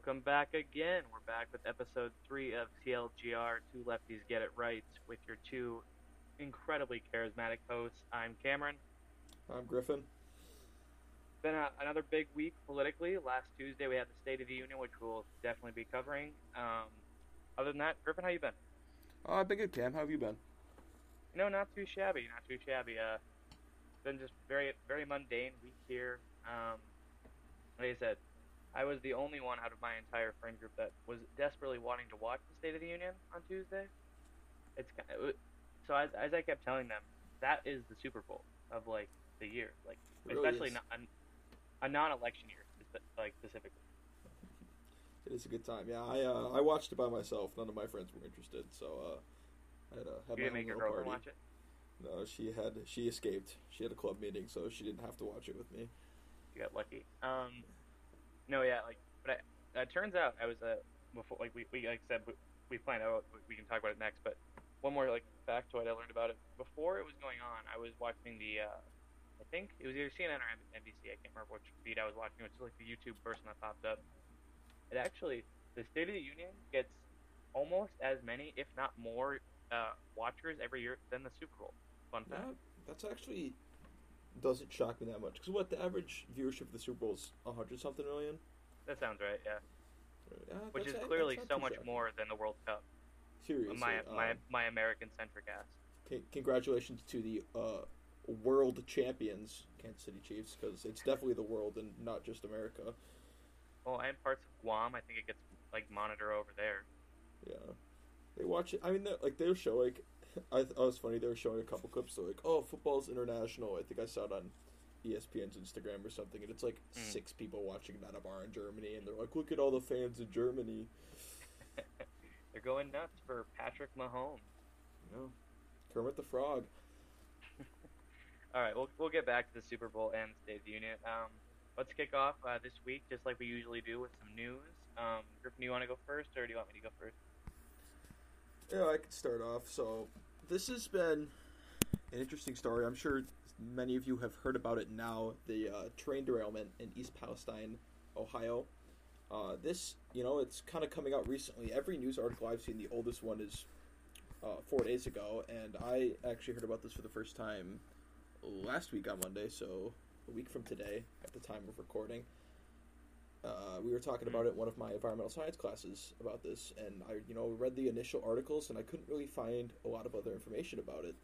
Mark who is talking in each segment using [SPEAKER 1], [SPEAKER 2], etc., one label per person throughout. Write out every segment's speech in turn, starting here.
[SPEAKER 1] Welcome back again. We're back with episode three of TLGR, Two Lefties Get It Right, with your two incredibly charismatic hosts. I'm Cameron.
[SPEAKER 2] I'm Griffin.
[SPEAKER 1] Been a, another big week politically. Last Tuesday we had the State of the Union, which we'll definitely be covering. Um, other than that, Griffin, how you been?
[SPEAKER 2] Uh, I've been good, Cam. How have you been?
[SPEAKER 1] You know, not too shabby, not too shabby. Uh, been just very, very mundane week here. Um, like I said, I was the only one out of my entire friend group that was desperately wanting to watch the State of the Union on Tuesday. It's kind of, so as, as I kept telling them, that is the Super Bowl of like the year, like
[SPEAKER 2] really
[SPEAKER 1] especially
[SPEAKER 2] is.
[SPEAKER 1] not, a, a non-election year, like specifically.
[SPEAKER 2] It is a good time. Yeah, I uh, I watched it by myself. None of my friends were interested, so uh, I had, a, had
[SPEAKER 1] You
[SPEAKER 2] my
[SPEAKER 1] make your girlfriend
[SPEAKER 2] party.
[SPEAKER 1] watch it.
[SPEAKER 2] No, she had she escaped. She had a club meeting, so she didn't have to watch it with me.
[SPEAKER 1] You got lucky. Um, no, yeah, like, but I, it turns out I was uh before like we, we like said we, we planned out we can talk about it next, but one more like factoid I learned about it before it was going on. I was watching the uh, I think it was either CNN or NBC. I can't remember which feed I was watching. It was like the YouTube person that popped up. It actually the State of the Union gets almost as many, if not more, uh, watchers every year than the Super Bowl. Fun fact.
[SPEAKER 2] Yeah, that's actually doesn't shock me that much. Because what the average viewership of the Super Bowl is hundred something million.
[SPEAKER 1] That sounds right. Yeah.
[SPEAKER 2] Yeah,
[SPEAKER 1] Which is clearly so much
[SPEAKER 2] shocking.
[SPEAKER 1] more than the World Cup.
[SPEAKER 2] Seriously,
[SPEAKER 1] my my
[SPEAKER 2] um,
[SPEAKER 1] my American centric ass.
[SPEAKER 2] c- congratulations to the uh, world champions, Kansas City Chiefs, because it's definitely the world and not just America.
[SPEAKER 1] Well, and parts of Guam, I think it gets like monitor over there.
[SPEAKER 2] Yeah, they watch it. I mean, they're- like they'll show like I, th- I was funny. They were showing a couple clips. They're like, "Oh, football's international." I think I saw it on ESPN's Instagram or something, and it's like
[SPEAKER 1] Mm.
[SPEAKER 2] six people watching that a bar in Germany, and they're like, "Look at all the fans in Germany."
[SPEAKER 1] They're going nuts for Patrick Mahomes.
[SPEAKER 2] You know, Kermit the Frog.
[SPEAKER 1] All right, we'll we'll get back to the Super Bowl and State of the Union. Um, let's kick off uh, this week just like we usually do with some news. Um, Griffin, you want to go first, or do you want me to go first?
[SPEAKER 2] Yeah, I could start off. So, this has been an interesting story. I'm sure many of you have heard about it now. The uh, train derailment in East Palestine, Ohio. Uh, this, you know, it's kind of coming out recently. Every news article I've seen, the oldest one is uh, four days ago, and I actually heard about this for the first time last week on Monday, so a week from today at the time of recording. Uh, we were talking about it in one of my environmental science classes about this, and I, you know, read the initial articles, and I couldn't really find a lot of other information about it.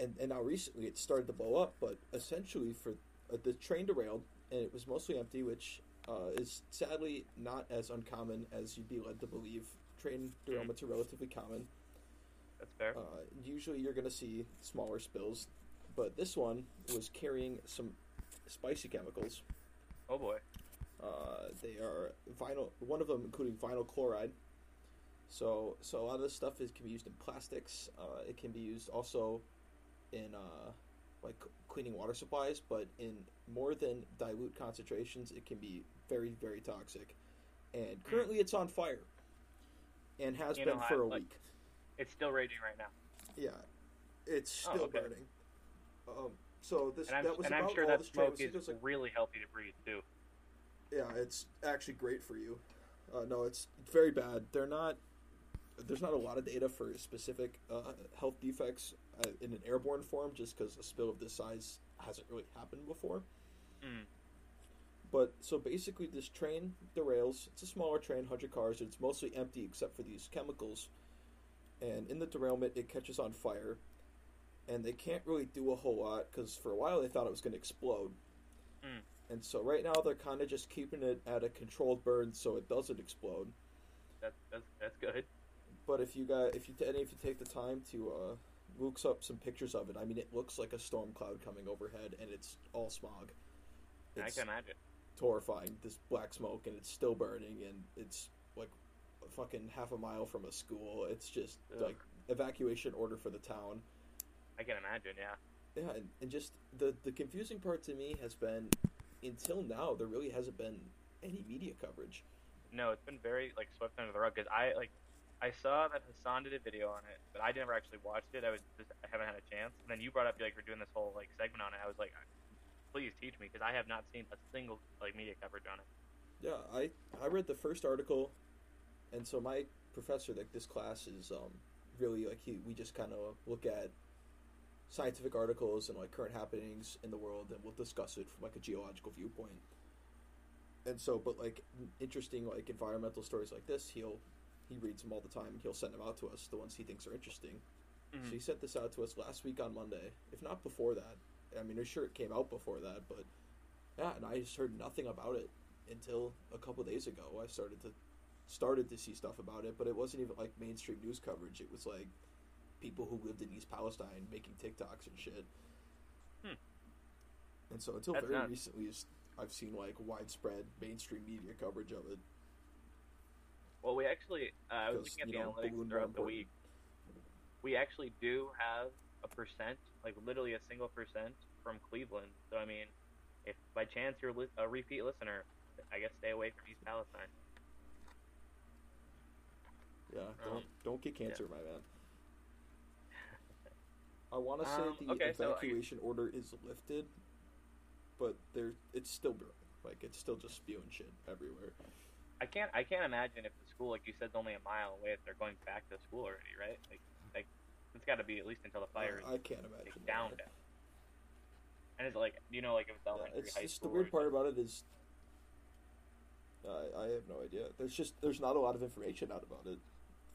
[SPEAKER 2] And and now recently it started to blow up, but essentially for uh, the train derailed, and it was mostly empty, which uh, is sadly not as uncommon as you'd be led to believe. Train derailments are relatively common.
[SPEAKER 1] That's fair.
[SPEAKER 2] Uh, usually you're going to see smaller spills, but this one was carrying some spicy chemicals.
[SPEAKER 1] Oh boy.
[SPEAKER 2] Uh, they are vinyl. One of them, including vinyl chloride. So, so a lot of this stuff is can be used in plastics. Uh, it can be used also in uh, like cleaning water supplies, but in more than dilute concentrations, it can be very, very toxic. And currently, it's on fire, and has
[SPEAKER 1] You
[SPEAKER 2] been
[SPEAKER 1] know,
[SPEAKER 2] for a
[SPEAKER 1] like-
[SPEAKER 2] week.
[SPEAKER 1] It's still raging right now,
[SPEAKER 2] Yeah, it's
[SPEAKER 1] Oh,
[SPEAKER 2] still
[SPEAKER 1] okay.
[SPEAKER 2] burning. Um, so this
[SPEAKER 1] and I'm
[SPEAKER 2] that was
[SPEAKER 1] and I'm
[SPEAKER 2] about
[SPEAKER 1] sure
[SPEAKER 2] all
[SPEAKER 1] that smoke is
[SPEAKER 2] it like
[SPEAKER 1] really healthy to breathe too.
[SPEAKER 2] Yeah, it's actually great for you. Uh, no, it's very bad. They're not. There's not a lot of data for specific uh, health defects uh, in an airborne form, just because a spill of this size hasn't really happened before.
[SPEAKER 1] Mm.
[SPEAKER 2] But so basically, this train derails. It's a smaller train, hundred cars. And it's mostly empty except for these chemicals. And in the derailment, it catches on fire, and they can't really do a whole lot because for a while they thought it was going to explode.
[SPEAKER 1] Mm.
[SPEAKER 2] And so right now they're kind of just keeping it at a controlled burn so it doesn't explode.
[SPEAKER 1] That's that's that's good.
[SPEAKER 2] But if you got if you any if you take the time to uh, look up some pictures of it, I mean it looks like a storm cloud coming overhead, and it's all smog.
[SPEAKER 1] I
[SPEAKER 2] It's
[SPEAKER 1] can imagine.
[SPEAKER 2] horrifying. This black smoke, and it's still burning, and it's like fucking half a mile from a school. It's just
[SPEAKER 1] Ugh.
[SPEAKER 2] like evacuation order for the town.
[SPEAKER 1] I can imagine. Yeah.
[SPEAKER 2] Yeah, and, and just the the confusing part to me has been until now there really hasn't been any media coverage.
[SPEAKER 1] No, it's been very like swept under the rug because I like I saw that Hassan did a video on it, but I never actually watched it. I was just I haven't had a chance. And then you brought up like we're doing this whole like segment on it. I was like, please teach me because I have not seen a single like media coverage on it.
[SPEAKER 2] Yeah, I I read the first article, and so my professor, like this class, is um really like he we just kind of look at scientific articles and like current happenings in the world, and we'll discuss it from like a geological viewpoint. And so, but like interesting like environmental stories like this, he'll he reads them all the time. and He'll send them out to us, the ones he thinks are interesting.
[SPEAKER 1] Mhm.
[SPEAKER 2] So he sent this out to us last week on Monday, if not before that. I mean, I'm sure it came out before that, but yeah, and I just heard nothing about it until a couple days ago. I started to started to see stuff about it, but it wasn't even like mainstream news coverage. It was like people who lived in East Palestine making TikToks and shit.
[SPEAKER 1] Hmm.
[SPEAKER 2] And so until
[SPEAKER 1] That's
[SPEAKER 2] very
[SPEAKER 1] nuts.
[SPEAKER 2] recently, I've seen like widespread mainstream media coverage of it.
[SPEAKER 1] Well, we actually, uh, I was looking at the
[SPEAKER 2] know,
[SPEAKER 1] analytics throughout the week. We actually do have a percent, like literally a single percent from Cleveland. So I mean, if by chance you're li- a repeat listener, I guess stay away from East Palestine.
[SPEAKER 2] Yeah, don't
[SPEAKER 1] Um,
[SPEAKER 2] don't get cancer, my man. I want to say
[SPEAKER 1] Um,
[SPEAKER 2] the
[SPEAKER 1] okay, so I-
[SPEAKER 2] evacuation order is lifted, but there it's still brewing. Like it's still just spewing shit everywhere.
[SPEAKER 1] I can't, I can't imagine if the school, like you said, is only a mile away, if they're going back to school already, right? Like, like it's got to be at least until the fire is
[SPEAKER 2] I, can't imagine.
[SPEAKER 1] down, down. And it's like, you know, like if it's
[SPEAKER 2] Yeah,
[SPEAKER 1] elementary,
[SPEAKER 2] it's
[SPEAKER 1] high it's
[SPEAKER 2] just the weird part about it is I I have no idea. There's just there's not a lot of information out about it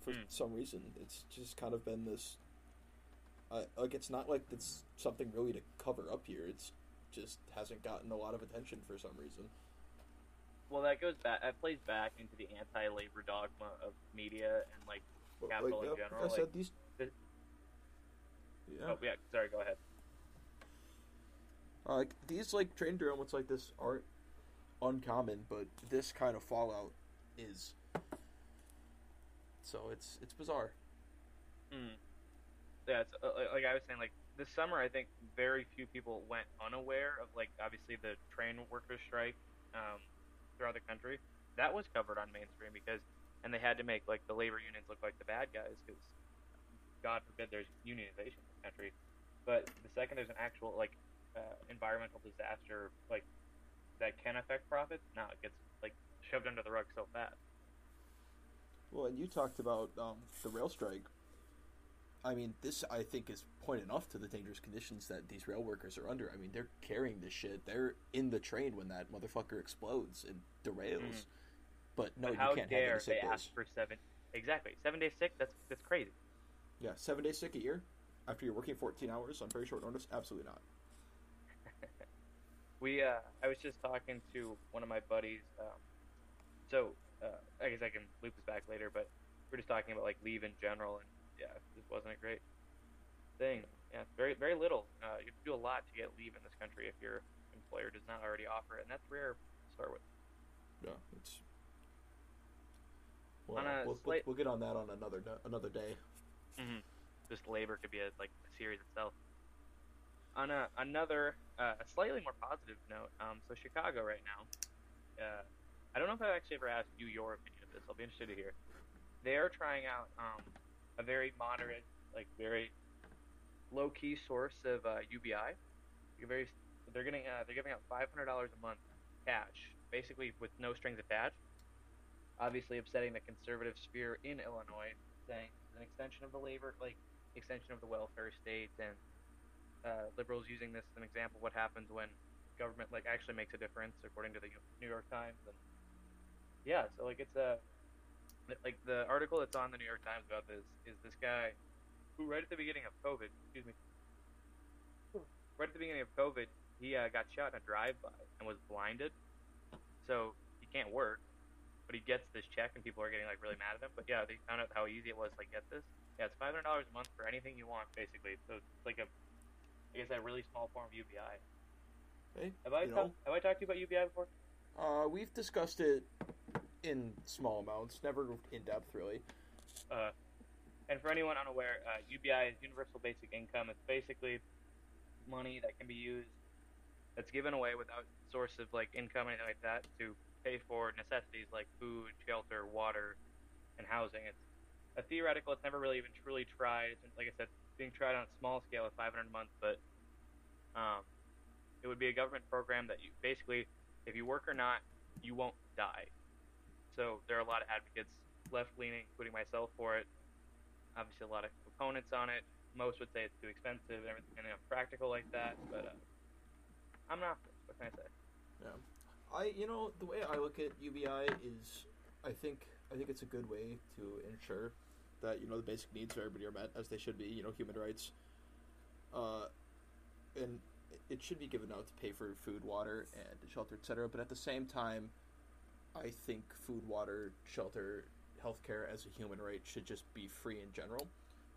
[SPEAKER 2] for
[SPEAKER 1] Hmm.
[SPEAKER 2] some reason. It's just kind of been this. I like it's not like it's something really to cover up here. It's just hasn't gotten a lot of attention for some reason.
[SPEAKER 1] Well, that goes back. That plays back into the anti-labor dogma of media and like.
[SPEAKER 2] But,
[SPEAKER 1] Capital in
[SPEAKER 2] yeah,
[SPEAKER 1] general,
[SPEAKER 2] like I
[SPEAKER 1] like,
[SPEAKER 2] these.
[SPEAKER 1] the-
[SPEAKER 2] Yeah.
[SPEAKER 1] Oh yeah, sorry. Go ahead.
[SPEAKER 2] Uh, like these like train derailments like this aren't uncommon, but this kind of fallout is. So it's it's bizarre.
[SPEAKER 1] Mm. Yeah, it's, uh, like- I was saying, like this summer, I think very few people went unaware of like obviously the train workers strike um, throughout the country. That was covered on mainstream because, and they had to make like the labor unions look like the bad guys because, God forbid, there's unionization in the country. But the second there's an actual like uh, environmental disaster like that can affect profits, now it gets like shoved under the rug so fast.
[SPEAKER 2] Well, and you talked about um, the rail strike. I mean, this I think is point enough to the dangerous conditions that these rail workers are under. I mean, they're carrying this shit. They're in the train when that motherfucker explodes and derails.
[SPEAKER 1] Mhm.
[SPEAKER 2] But no,
[SPEAKER 1] But
[SPEAKER 2] you can't have
[SPEAKER 1] dare
[SPEAKER 2] any sick
[SPEAKER 1] they
[SPEAKER 2] days.
[SPEAKER 1] ask for seven? Exactly, seven days sick. That's that's crazy.
[SPEAKER 2] Yeah, seven days sick a year after you're working 14 hours on very short notice. Absolutely not.
[SPEAKER 1] We, uh, I was just talking to one of my buddies. Um, so, uh, I guess I can loop this back later, but we're just talking about like leave in general, and yeah, this wasn't a great thing. Yeah, very, very little. Uh, you have to do a lot to get leave in this country if your employer does not already offer it, and that's rare to start with.
[SPEAKER 2] Yeah, it's. Well, we'll, we'll,
[SPEAKER 1] slight-
[SPEAKER 2] we'll get on that on another another day.
[SPEAKER 1] Mm-hmm. Just labor could be a, like a series itself. On a, another, uh, a slightly more positive note, um, so Chicago right now, uh, I don't know if I've actually ever asked you your opinion of this. I'll be interested to hear. They are trying out um, a very moderate, like very low key source of uh, UBI. A very, they're getting, uh, they're giving out five hundred dollars a month cash, basically with no strings attached. Obviously, upsetting the conservative sphere in Illinois, saying an extension of the labor, like extension of the welfare state, and uh, liberals using this as an example. What happens when government like actually makes a difference, according to the New York Times, and yeah, so like it's a like the article that's on the New York Times about this is this guy who right at the beginning of COVID, excuse me, right at the beginning of COVID, he uh, got shot in a drive-by and was blinded, so he can't work. But he gets this check, and people are getting like really mad at him. But yeah, they found out how easy it was to like, get this. Yeah, it's five hundred dollars a month for anything you want, basically. So it's like a, I guess a really small form of UBI.
[SPEAKER 2] Hey,
[SPEAKER 1] Have I talk- have I talked to you about UBI before?
[SPEAKER 2] uh, we've discussed it in small amounts, never in depth, really.
[SPEAKER 1] Uh, and for anyone unaware, uh, UBI is Universal Basic Income. It's basically money that can be used, that's given away without source of like income or anything like that, to pay for necessities like food, shelter, water, and housing. It's a theoretical. It's never really even truly tried. It's like I said, being tried on a small scale at 500 a month, but um, it would be a government program that you basically, if you work or not, you won't die. So there are a lot of advocates, left leaning, including myself, for it. Obviously, a lot of opponents on it. Most would say it's too expensive and everything, and practical like that. But uh, I'm not. What can I say?
[SPEAKER 2] Yeah, I you know the way I look at UBI is I think I think it's a good way to ensure that you know the basic needs of everybody are met as they should be. You know, human rights. Uh, and it should be given out to pay for food, water, and shelter, etc. But at the same time, I think food, water, shelter, healthcare as a human right should just be free in general.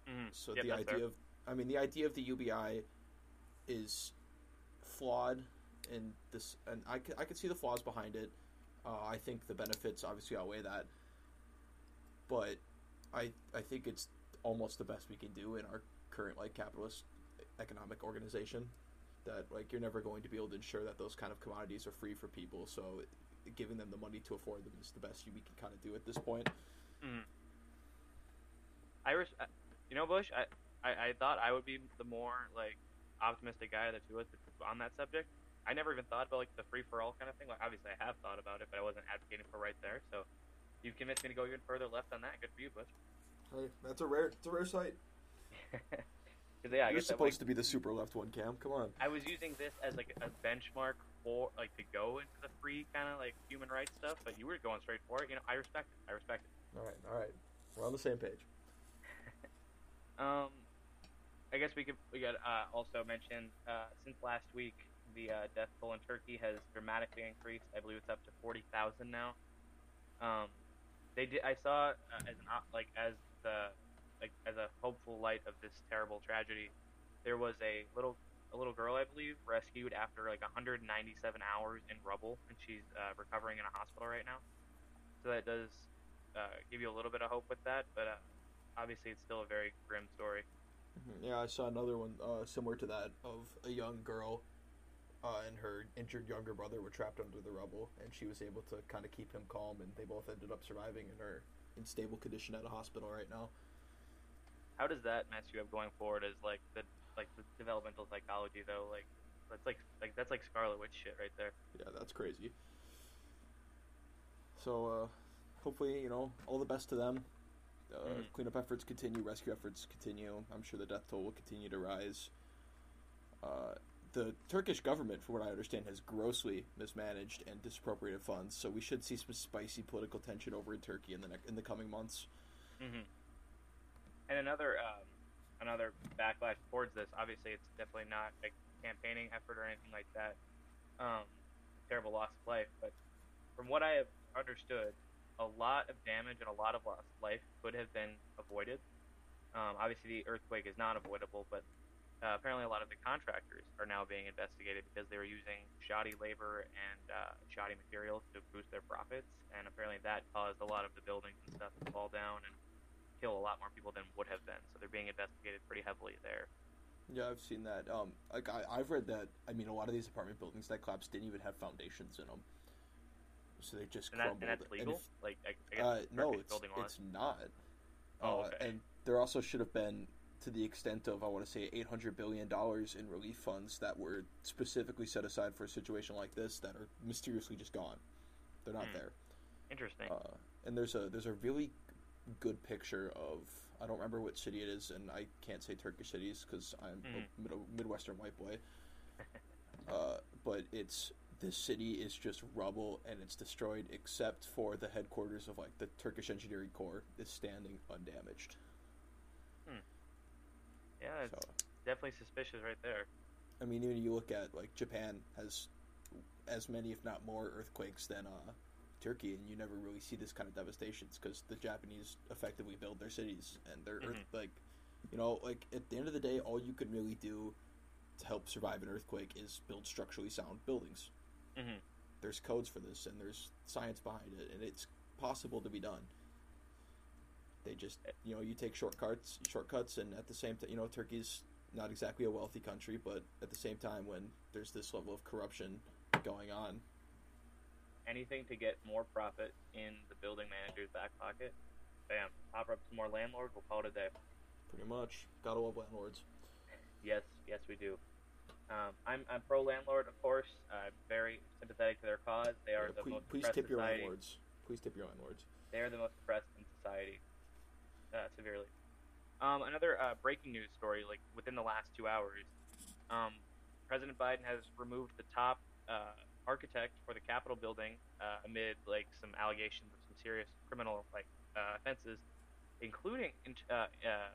[SPEAKER 1] Mhm.
[SPEAKER 2] So
[SPEAKER 1] Yep,
[SPEAKER 2] the idea
[SPEAKER 1] fair.
[SPEAKER 2] of, I mean, the idea of the UBI is flawed, and this, and I can, I can see the flaws behind it. Uh, I think the benefits obviously outweigh that, but I I think it's almost the best we can do in our current like capitalist economic organization. That like you're never going to be able to ensure that those kind of commodities are free for people. So giving them the money to afford them is the best we can kind of do at this point. Mm.
[SPEAKER 1] I, res- I- you know, Bush. I, I, I thought I would be the more like optimistic guy of the two of us on that subject. I never even thought about like the free for all kind of thing. Like, obviously, I have thought about it, but I wasn't advocating for right there. So, you've convinced me to go even further left on that. Good for you, Bush.
[SPEAKER 2] Hey, that's a rare it's a rare sight.
[SPEAKER 1] Because yeah, I
[SPEAKER 2] You're
[SPEAKER 1] guess that, like,
[SPEAKER 2] supposed to be the super left one, Cam. Come on.
[SPEAKER 1] I was using this as like a benchmark for like to go into the free kind of like human rights stuff, but you were going straight for it. You know, I respect it. I respect it.
[SPEAKER 2] All right, all right. We're on the same page.
[SPEAKER 1] Um, I guess we could we got uh, also mention uh, since last week the uh, death toll in Turkey has dramatically increased. I believe it's up to forty thousand now. Um, they did. I saw uh, as an op- like as the like as a hopeful light of this terrible tragedy. There was a little a little girl I believe rescued after like 197 hours in rubble, and she's uh, recovering in a hospital right now. So that does uh, give you a little bit of hope with that, but. Uh, obviously it's still a very grim story.
[SPEAKER 2] Yeah, I saw another one uh, similar to that of a young girl uh, and her injured younger brother were trapped under the rubble, and she was able to kind of keep him calm, and they both ended up surviving and are in stable condition at a hospital right now.
[SPEAKER 1] How does that mess you up going forward as like the like the developmental psychology though? Like that's like like that's like Scarlet Witch shit right there.
[SPEAKER 2] Yeah, that's crazy. So, uh, hopefully, you know, all the best to them. Uh,
[SPEAKER 1] Mhm.
[SPEAKER 2] Cleanup efforts continue, rescue efforts continue. I'm sure the death toll will continue to rise. Uh, the Turkish government, from what I understand, has grossly mismanaged and disappropriated funds. So we should see some spicy political tension over in Turkey in the ne- in the coming months.
[SPEAKER 1] Mm-hmm. And another um, another backlash towards this. Obviously, it's definitely not a campaigning effort or anything like that. Um, terrible loss of life, but from what I have understood, a lot of damage and a lot of lost life could have been avoided. Um, obviously, the earthquake is not avoidable, but uh, apparently a lot of the contractors are now being investigated because they were using shoddy labor and uh, shoddy materials to boost their profits, and apparently that caused a lot of the buildings and stuff to fall down and kill a lot more people than would have been. So they're being investigated pretty heavily there.
[SPEAKER 2] Yeah, I've seen that. Um, like I, I've read that. I mean, a lot of these apartment buildings that collapsed didn't even have foundations in them, so they just
[SPEAKER 1] And, that,
[SPEAKER 2] crumbled.
[SPEAKER 1] and that's legal.
[SPEAKER 2] if-
[SPEAKER 1] like I,
[SPEAKER 2] uh, no, it's, it's not.
[SPEAKER 1] Oh,
[SPEAKER 2] Uh,
[SPEAKER 1] okay.
[SPEAKER 2] And there also should have been, to the extent of, I want to say, eight hundred billion dollars in relief funds that were specifically set aside for a situation like this that are mysteriously just gone. They're not
[SPEAKER 1] Hmm.
[SPEAKER 2] there.
[SPEAKER 1] Interesting.
[SPEAKER 2] Uh, and there's a there's a really good picture of I don't remember what city it is, and I can't say Turkish cities because I'm
[SPEAKER 1] Mhm.
[SPEAKER 2] a mid- midwestern white boy. uh, but it's this city is just rubble and it's destroyed except for the headquarters of like the Turkish Engineering Corps is standing undamaged.
[SPEAKER 1] yeah, it's
[SPEAKER 2] So
[SPEAKER 1] definitely suspicious right there.
[SPEAKER 2] I mean, even you look at like Japan has as many, if not more, earthquakes than uh, Turkey, and you never really see this kind of devastations because the Japanese effectively build their cities and their earth
[SPEAKER 1] Mhm.
[SPEAKER 2] like, you know, like at the end of the day, all you can really do to help survive an earthquake is build structurally sound buildings.
[SPEAKER 1] hmm
[SPEAKER 2] There's codes for this, and there's science behind it, and it's possible to be done. They just, you know, you take shortcuts, shortcuts, and at the same time, you know, Turkey's not exactly a wealthy country, but at the same time, when there's this level of corruption going on,
[SPEAKER 1] Anything to get more profit in the building manager's back pocket. Bam. Offer up some more landlords. We'll call it a day.
[SPEAKER 2] pretty much, gotta love landlords.
[SPEAKER 1] Yes, yes, we do. Um, I'm I'm pro landlord, of course. I'm very sympathetic to their cause. They are
[SPEAKER 2] Yeah,
[SPEAKER 1] the
[SPEAKER 2] please,
[SPEAKER 1] most
[SPEAKER 2] please
[SPEAKER 1] oppressed
[SPEAKER 2] tip your
[SPEAKER 1] society.
[SPEAKER 2] landlords. Please tip your landlords.
[SPEAKER 1] They are the most oppressed in society, uh, severely. Um, another uh, breaking news story, like within the last two hours, um, President Biden has removed the top uh, architect for the Capitol building uh, amid like some allegations of some serious criminal like uh, offenses, including uh, uh,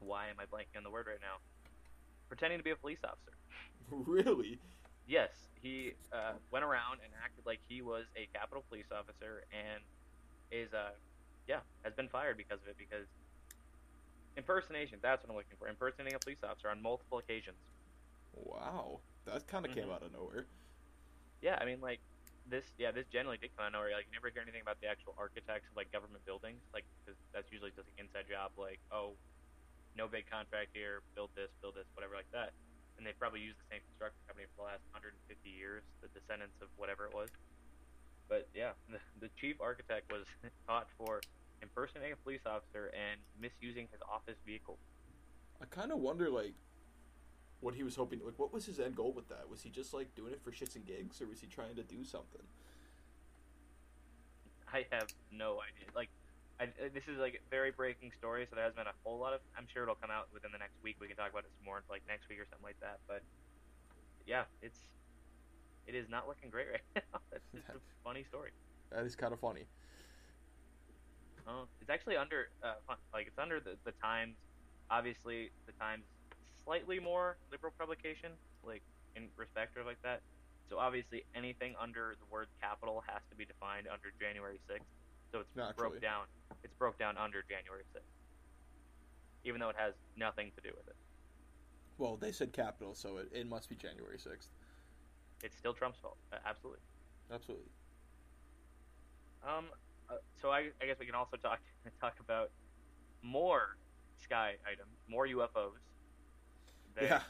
[SPEAKER 1] why am I blanking on the word right now? Pretending to be a police officer.
[SPEAKER 2] really?
[SPEAKER 1] Yes, he uh, went around and acted like he was a Capitol police officer and is, uh, yeah, has been fired because of it. Because impersonation, that's what I'm looking for. Impersonating a police officer on multiple occasions.
[SPEAKER 2] Wow. That kind of came
[SPEAKER 1] Mhm.
[SPEAKER 2] out of nowhere.
[SPEAKER 1] Yeah, I mean, like, this, yeah, this generally did come out of nowhere. Like, you never hear anything about the actual architects of, like, government buildings. Like, because that's usually just an inside job, like, oh, no big contract here, build this, build this, whatever, like that. And they've probably used the same construction company for the last 150 years, the descendants of whatever it was. But yeah, the, the chief architect was caught for impersonating a police officer and misusing his office vehicle.
[SPEAKER 2] I kind of wonder, like, what he was hoping. Like, what was his end goal with that? Was he just like doing it for shits and gigs, or was he trying to do something?
[SPEAKER 1] I have no idea. Like, I, uh, this is like a very breaking story, so there hasn't been a whole lot of. I'm sure it'll come out within the next week. We can talk about it some more, like next week or something like that. But yeah, it's it is not looking great right now. That's just a funny story.
[SPEAKER 2] That is kind of funny.
[SPEAKER 1] Oh, it's actually under uh, like it's under the the Times. Obviously, the Times slightly more liberal publication, like in respect or like that. So obviously, anything under the word capital has to be defined under January sixth. So it's
[SPEAKER 2] Naturally.
[SPEAKER 1] broke down. It's broke down under January sixth, even though it has nothing to do with it.
[SPEAKER 2] Well, they said capital, so it, it must be January sixth.
[SPEAKER 1] It's still Trump's fault. Uh, absolutely.
[SPEAKER 2] Absolutely.
[SPEAKER 1] Um. Uh, so I, I guess we can also talk talk about more sky items, more UFOs. They,
[SPEAKER 2] yeah.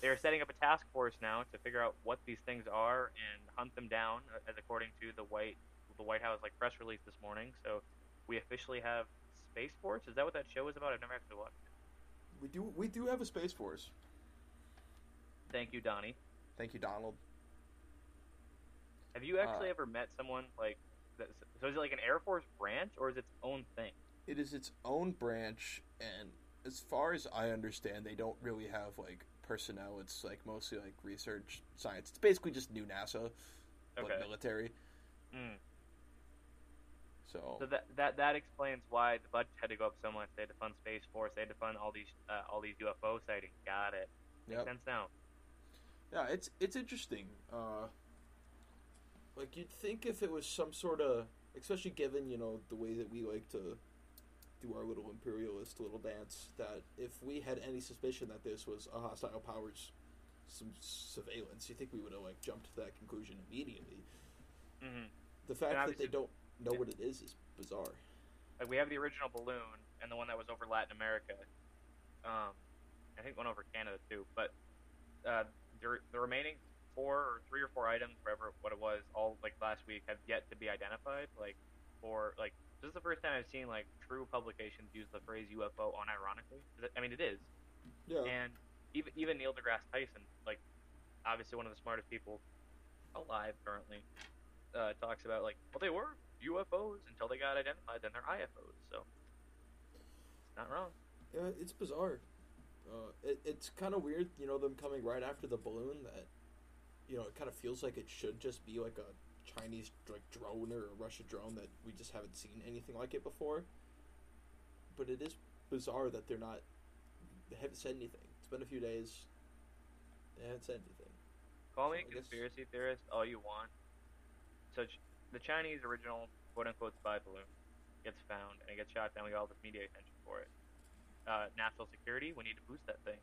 [SPEAKER 1] They are setting up a task force now to figure out what these things are and hunt them down, uh, as according to the White the White House like press release this morning. So we officially have Space Force. Is that what that show is about? I've never actually watched it.
[SPEAKER 2] We do we do have a space force.
[SPEAKER 1] Thank you, Donnie.
[SPEAKER 2] Thank you, Donald.
[SPEAKER 1] Have you actually
[SPEAKER 2] Uh,
[SPEAKER 1] ever met someone like? That, so is it like an Air Force branch or is it its own thing?
[SPEAKER 2] It is its own branch, and as far as I understand, they don't really have like personnel. It's like mostly like research, science. It's basically just new NASA, but
[SPEAKER 1] Okay.
[SPEAKER 2] military.
[SPEAKER 1] Mm.
[SPEAKER 2] So,
[SPEAKER 1] So that, that that explains why the budget had to go up so much. They had to fund Space Force. They had to fund all these uh, all these UFO sightings. Got it. Makes
[SPEAKER 2] Yep.
[SPEAKER 1] sense now.
[SPEAKER 2] yeah, it's it's interesting. Uh, like you'd think if it was some sort of, especially given you know the way that we like to do our little imperialist little dance, that if we had any suspicion that this was a hostile powers some surveillance, you think we would have like jumped to that conclusion immediately.
[SPEAKER 1] hmm
[SPEAKER 2] The fact that they don't know
[SPEAKER 1] yeah.
[SPEAKER 2] what it is is bizarre.
[SPEAKER 1] Like we have the original balloon and the one that was over Latin America. Um, I think one over Canada too. But uh, the, the remaining four or three or four items, whatever what it was, all like last week, have yet to be identified. Like for like this is the first time I've seen like true publications use the phrase UFO unironically. I mean, it is.
[SPEAKER 2] Yeah.
[SPEAKER 1] And even even Neil deGrasse Tyson, like obviously one of the smartest people alive currently, uh, talks about like, well, they were UFOs until they got identified, then they're IFOs. So it's not wrong.
[SPEAKER 2] Yeah, it's bizarre. Uh, it, it's kind of weird, you know, them coming right after the balloon. That, you know, it kind of feels like it should just be like a Chinese like drone or a Russia drone that we just haven't seen anything like it before. But it is bizarre that they're not. They haven't said anything. It's been a few days. They haven't said anything.
[SPEAKER 1] Call me a
[SPEAKER 2] I guess-
[SPEAKER 1] conspiracy theorist all you want. So ch- the Chinese original quote unquote spy balloon gets found and it gets shot down. We got all this media attention for it. Uh, national security, we need to boost that thing.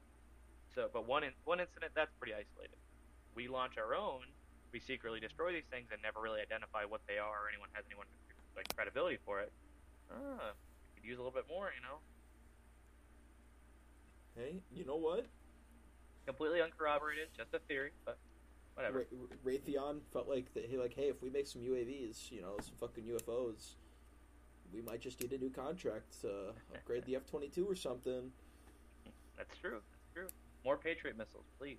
[SPEAKER 1] So, but one in, one incident that's pretty isolated. We launch our own. We secretly destroy these things and never really identify what they are or anyone has anyone like credibility for it. Ah, we could use a little bit more, you know.
[SPEAKER 2] Hey, you know what?
[SPEAKER 1] Completely uncorroborated, just a theory, but whatever.
[SPEAKER 2] Ra- Raytheon felt like that. Hey, like, hey, if we make some UAVs, you know, some fucking UFOs, we might just need a new contract to upgrade the F twenty two or something.
[SPEAKER 1] That's true. That's true. More Patriot missiles, please.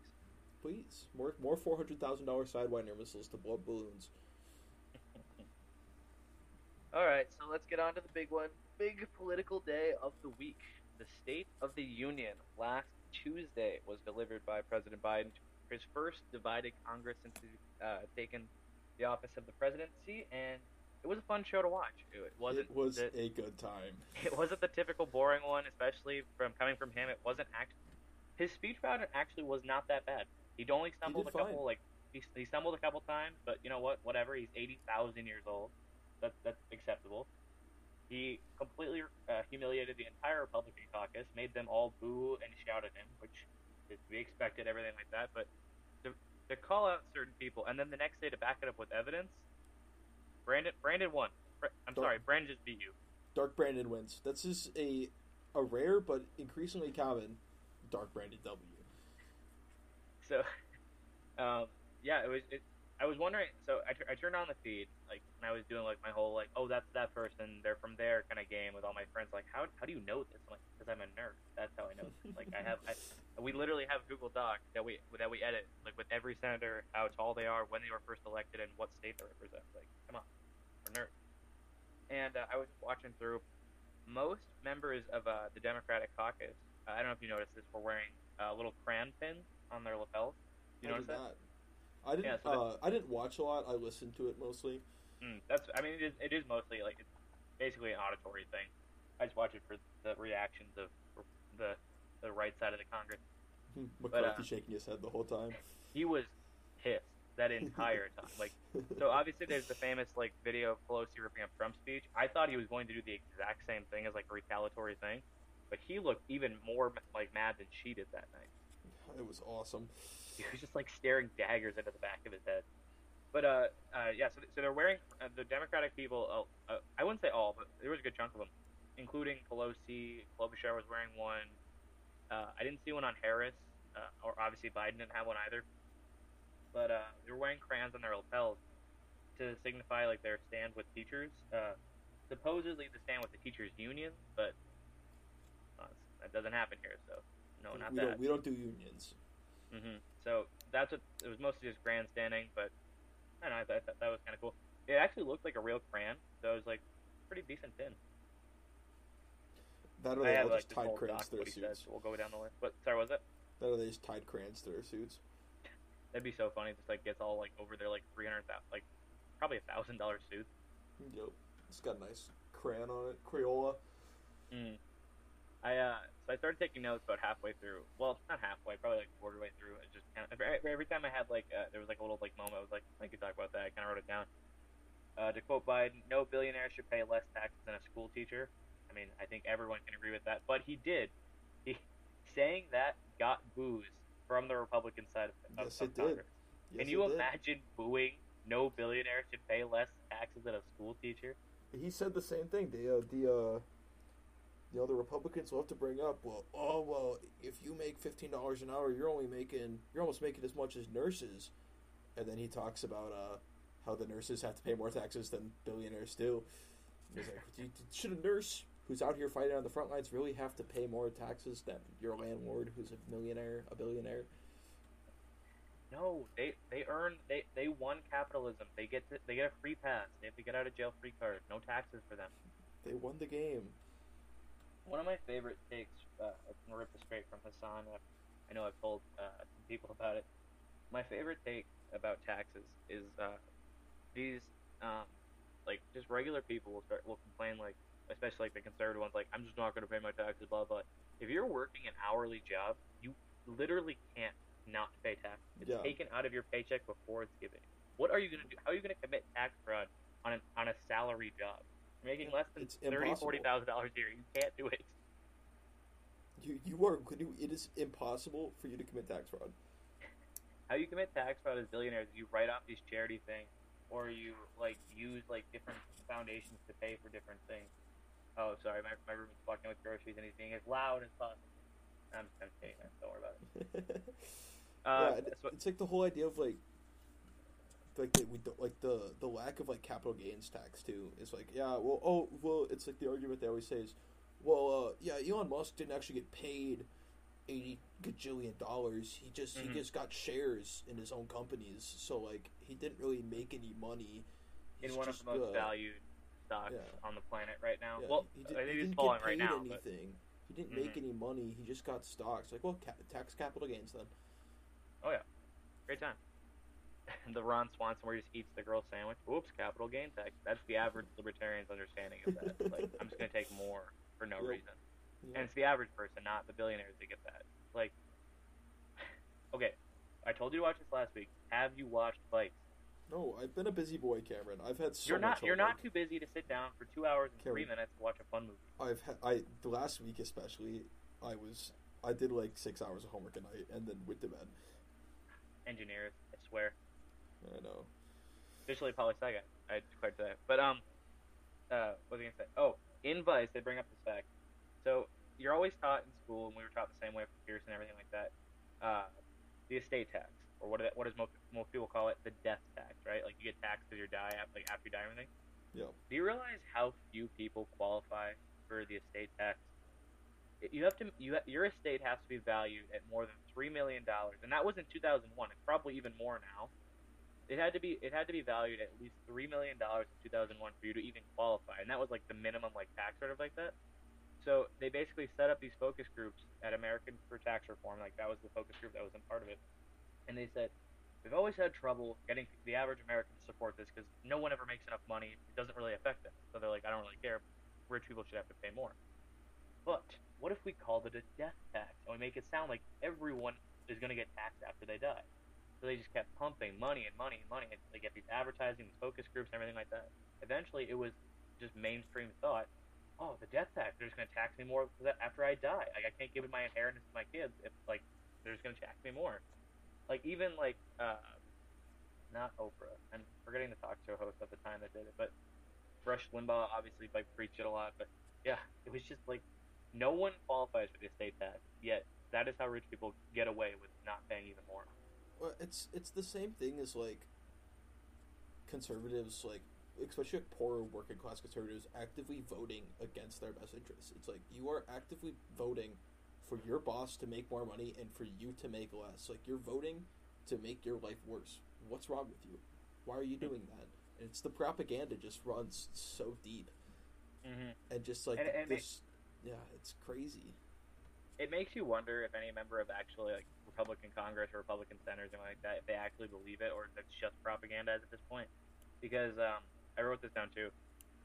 [SPEAKER 2] Please. More more four hundred thousand dollar sidewinder missiles to blow up balloons.
[SPEAKER 1] All right, so let's get on to the big one. Big political day of the week. The State of the Union last Tuesday was delivered by President Biden, his first divided Congress since he uh, taken the office of the presidency, and it was a fun show to watch. It wasn't.
[SPEAKER 2] It was
[SPEAKER 1] the,
[SPEAKER 2] a good time.
[SPEAKER 1] it wasn't the typical boring one, especially from coming from him. It wasn't act. His speech pattern actually was not that bad. He'd only stumbled a couple,
[SPEAKER 2] fine.
[SPEAKER 1] like he, he stumbled a couple times, but you know what? Whatever. He's eighty thousand years old. That's that's acceptable. He completely uh, humiliated the entire Republican caucus, made them all boo and shout at him, which is to be expected, everything like that. But to, to call out certain people, and then the next day to back it up with evidence, Brandon Brandon won. I'm
[SPEAKER 2] Don't-
[SPEAKER 1] sorry, Brandon just beat you.
[SPEAKER 2] Dark Brandon wins. That's just a a rare but increasingly common Dark Brandon W.
[SPEAKER 1] So, um, yeah, it was. It, I was wondering. So I, I turned on the feed, like, and I was doing like my whole like, oh, that's that person. They're from there kind of game with all my friends. Like, how how do you know this? I'm like, because I'm a nerd. That's how I know. This. Like, I have. I, we literally have Google Doc that we that we edit like with every senator, how tall they are, when they were first elected, and what state they represent. Like, come on, we're nerds. And uh, I was watching through. Most members of uh, the Democratic caucus, uh, I don't know if you noticed this, were wearing uh, little crayon pins on their lapels. You
[SPEAKER 2] I
[SPEAKER 1] notice
[SPEAKER 2] did
[SPEAKER 1] that?
[SPEAKER 2] not. I didn't.
[SPEAKER 1] Yeah, so
[SPEAKER 2] uh, I didn't watch a lot. I listened to it mostly.
[SPEAKER 1] Mm, that's. I mean, it is. It is mostly like it's basically an auditory thing. I just watch it for the reactions of the the right side of the Congress.
[SPEAKER 2] McCarthy
[SPEAKER 1] uh,
[SPEAKER 2] shaking his head the whole time.
[SPEAKER 1] He was pissed that entire time. Like, so obviously there's the famous like video of Pelosi ripping up Trump's speech. I thought he was going to do the exact same thing as like a retaliatory thing, but he looked even more like mad than she did that night.
[SPEAKER 2] It was awesome.
[SPEAKER 1] He was just like staring daggers into the back of his head. But uh, uh yeah, so, so they're wearing uh, the Democratic people. Uh, uh, I wouldn't say all, but there was a good chunk of them, including Pelosi. Klobuchar was wearing one. Uh, I didn't see one on Harris, uh, or obviously Biden didn't have one either. But uh, they were wearing crayons on their lapels to signify like their stand with teachers. Uh, supposedly the stand with the teachers union, but uh, that doesn't happen here. So no, not
[SPEAKER 2] we
[SPEAKER 1] that.
[SPEAKER 2] don't. We don't do unions.
[SPEAKER 1] hmm So that's what it was mostly just grandstanding, but I don't know. I thought that, that was kind of cool. It actually looked like a real crayon, so it was like pretty decent pin.
[SPEAKER 2] That or they all
[SPEAKER 1] like
[SPEAKER 2] just tied crayons to their
[SPEAKER 1] what said,
[SPEAKER 2] suits.
[SPEAKER 1] so we'll go down the list. But sorry, was it?
[SPEAKER 2] That or they just tied crayons to their suits.
[SPEAKER 1] That'd be so funny. Just like gets all like over their like three hundred thousand, like probably a thousand dollar suit.
[SPEAKER 2] Yep. It's got a nice crayon on it. Crayola.
[SPEAKER 1] Mm. I uh, so I started taking notes about halfway through. Well, not halfway, probably like quarter way through. I just kind of every, every time I had like uh, there was like a little like moment. I was like, I could talk about that. I kind of wrote it down. Uh, to quote Biden, no billionaire should pay less taxes than a school teacher. I mean, I think everyone can agree with that. But he did. He saying that got boos from the Republican side of, of,
[SPEAKER 2] Yes,
[SPEAKER 1] of
[SPEAKER 2] it did.
[SPEAKER 1] Congress.
[SPEAKER 2] Yes,
[SPEAKER 1] Can you
[SPEAKER 2] it did.
[SPEAKER 1] imagine booing no billionaire should pay less taxes than a school teacher?
[SPEAKER 2] He said the same thing. The uh, the uh, you know the Republicans will have to bring up. Well, oh well, if you make fifteen dollars an hour, you're only making you're almost making as much as nurses. And then he talks about uh, how the nurses have to pay more taxes than billionaires do. He's like, "Do- do- should a nurse who's out here fighting on the front lines really have to pay more taxes than your landlord who's a millionaire, a billionaire?
[SPEAKER 1] No, they they earn they they won capitalism. They get to, they get a free pass. They have to get out of jail free card. No taxes for them.
[SPEAKER 2] They won the game.
[SPEAKER 1] One of my favorite takes. Uh, I'm gonna rip this straight from Hassan. I, I know I've told uh, some people about it. My favorite take about taxes is uh, these um, like just regular people will start will complain like especially like the conservative ones like I'm just not gonna pay my taxes blah blah. If you're working an hourly job, you literally can't not pay tax. It's
[SPEAKER 2] Yeah.
[SPEAKER 1] taken out of your paycheck before it's given. What are you gonna do? How are you gonna commit tax fraud on an on a salary job? Making less than
[SPEAKER 2] It's
[SPEAKER 1] thirty,
[SPEAKER 2] impossible.
[SPEAKER 1] forty thousand dollars a year. You can't do it.
[SPEAKER 2] You you are you, it is impossible for you to commit tax fraud.
[SPEAKER 1] How you commit tax fraud as billionaires? You write off these charity things, or you like use like different foundations to pay for different things. Oh, sorry, my my roommate's walking with groceries and he's being as loud as possible. I'm just kidding, man. Don't worry about it.
[SPEAKER 2] yeah,
[SPEAKER 1] Uh,
[SPEAKER 2] and it's like the whole idea of like, like the, we don't, like the the lack of like capital gains tax too is like yeah well oh well it's like the argument they always say is well uh, yeah Elon Musk didn't actually get paid eighty gajillion dollars. He just
[SPEAKER 1] Mhm.
[SPEAKER 2] he just got shares in his own companies, so like he didn't really make any money.
[SPEAKER 1] in
[SPEAKER 2] He's
[SPEAKER 1] one of the most
[SPEAKER 2] uh,
[SPEAKER 1] valued stocks
[SPEAKER 2] yeah.
[SPEAKER 1] on the planet right now.
[SPEAKER 2] Yeah,
[SPEAKER 1] well,
[SPEAKER 2] he,
[SPEAKER 1] I
[SPEAKER 2] did,
[SPEAKER 1] think
[SPEAKER 2] he
[SPEAKER 1] he's
[SPEAKER 2] didn't
[SPEAKER 1] falling
[SPEAKER 2] get
[SPEAKER 1] right
[SPEAKER 2] paid
[SPEAKER 1] now, but
[SPEAKER 2] anything. He didn't make
[SPEAKER 1] Mhm.
[SPEAKER 2] any money. He just got stocks. Like, well, ca- tax capital gains then.
[SPEAKER 1] Oh yeah, great time. the Ron Swanson where he just eats the girl sandwich. Oops, capital gain tax. That's the average libertarian's understanding of that. like, I'm just gonna take more for no
[SPEAKER 2] Yep.
[SPEAKER 1] reason.
[SPEAKER 2] Yeah.
[SPEAKER 1] And it's the average person, not the billionaires that get that. Like, okay, I told you to watch this last week. Have you watched Vice?
[SPEAKER 2] No, I've been a busy boy, Cameron. I've had so
[SPEAKER 1] you're not.
[SPEAKER 2] much
[SPEAKER 1] You're not too busy to sit down for two hours and three
[SPEAKER 2] Cameron.
[SPEAKER 1] minutes to watch a fun movie.
[SPEAKER 2] I've ha- I the last week especially, I was I did like six hours of homework a night and then went to bed.
[SPEAKER 1] Engineers, I swear.
[SPEAKER 2] I know.
[SPEAKER 1] Officially poli sci. I declared today. But um, uh, what was I gonna say? Oh, in Vice they bring up this fact. So you're always taught in school, and we were taught the same way from Pierce and everything like that. Uh, the estate tax, or what what does most, most people call it, the death tax, right? Like you get taxed because you die, af- like after you die, and everything.
[SPEAKER 2] Yeah.
[SPEAKER 1] Do you realize how few people qualify for the estate tax? You have to you ha- your estate has to be valued at more than three million dollars, and that was in 2001. It's probably even more now. It had to be it had to be valued at least three million dollars in 2001 for you to even qualify, and that was like the minimum like tax sort of like that. So they basically set up these focus groups at American for Tax Reform, like that was the focus group that was a part of it, and they said we've always had trouble getting the average American to support this because no one ever makes enough money. It doesn't really affect them. So they're like, I don't really care. Rich people should have to pay more. But what if we called it a death tax and we make it sound like everyone is going to get taxed after they die? So they just kept pumping money and money and money. And they get these advertising, these focus groups, and everything like that. Eventually, it was just mainstream thought. Oh, the death tax. They're just going to tax me more after I die. Like I can't give my inheritance to my kids if like they're just going to tax me more. Like even like uh, not Oprah. I'm forgetting the talk show host at the time that did it, but Rush Limbaugh obviously like preached it a lot. But yeah, it was just like no one qualifies for the estate tax yet. That is how rich people get away with not paying even more.
[SPEAKER 2] Well, it's it's the same thing as like conservatives, like especially like poorer working class conservatives, actively voting against their best interests. It's like you are actively voting for your boss to make more money and for you to make less. Like you're voting to make your life worse. What's wrong with you? Why are you doing that? And it's the propaganda just runs so deep
[SPEAKER 1] Mm-hmm.
[SPEAKER 2] and just like
[SPEAKER 1] And- and it-
[SPEAKER 2] this. yeah, it's crazy.
[SPEAKER 1] It makes you wonder if any member of actually like Republican Congress or Republican senators or like that, if they actually believe it or if it's just propaganda at this point. Because um, I wrote this down too.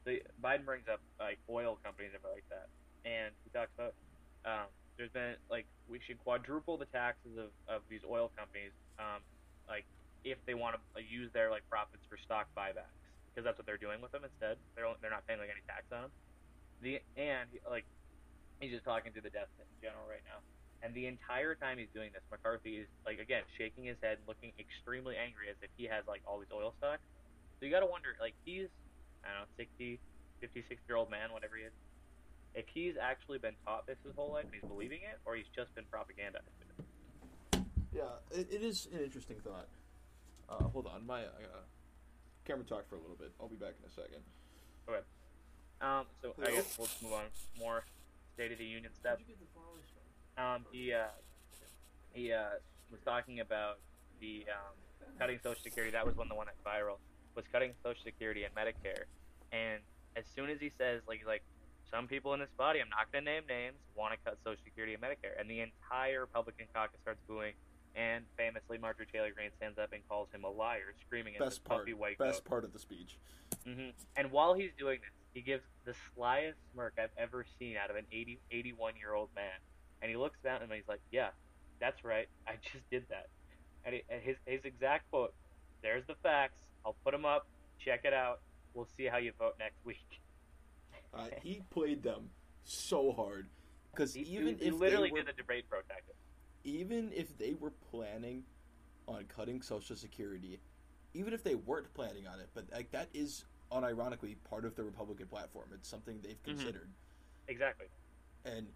[SPEAKER 1] The Biden brings up like oil companies and like that, and he talks about um, there's been like we should quadruple the taxes of, of these oil companies, um, like if they want to use their like profits for stock buybacks, because that's what they're doing with them instead. They're they're not paying like any tax on them. The and like he's just talking to the death in general right now. And the entire time he's doing this, McCarthy is like again shaking his head, looking extremely angry as if he has like all these oil stocks. So you got to wonder, like he's I don't know, 60, 50, 60 year old man, whatever he is. If he's actually been taught this his whole life and he's believing it, or he's just been propagandized.
[SPEAKER 2] Yeah, it, it is an interesting thought. Uh, hold on, my I gotta camera talk for a little bit. I'll be back in a second. Okay.
[SPEAKER 1] Um, so I guess we'll just move on. More State of the Union stuff. Um, he uh, he uh, was talking about the um, cutting Social Security. That was one the one that viral was cutting Social Security and Medicare. And as soon as he says like like some people in this body, I'm not going to name names, want to cut Social Security and Medicare, and the entire Republican caucus starts booing. And famously, Marjorie Taylor Greene stands up and calls him a liar, screaming at
[SPEAKER 2] Best part,
[SPEAKER 1] puppy white
[SPEAKER 2] best
[SPEAKER 1] goat.
[SPEAKER 2] part of the speech.
[SPEAKER 1] hmm And while he's doing this, he gives the slyest smirk I've ever seen out of an 80, 81 year old man. And he looks down at him and he's like, Yeah, that's right. I just did that. And, he, and his, his exact quote There's the facts. I'll put them up. Check it out. We'll see how you vote next week.
[SPEAKER 2] Uh, he played them so hard because even
[SPEAKER 1] he
[SPEAKER 2] if
[SPEAKER 1] literally
[SPEAKER 2] they were,
[SPEAKER 1] did the debate protected.
[SPEAKER 2] even if they were planning on cutting Social Security, even if they weren't planning on it, but like that is unironically part of the Republican platform. It's something they've
[SPEAKER 1] Mhm.
[SPEAKER 2] considered,
[SPEAKER 1] Exactly.
[SPEAKER 2] and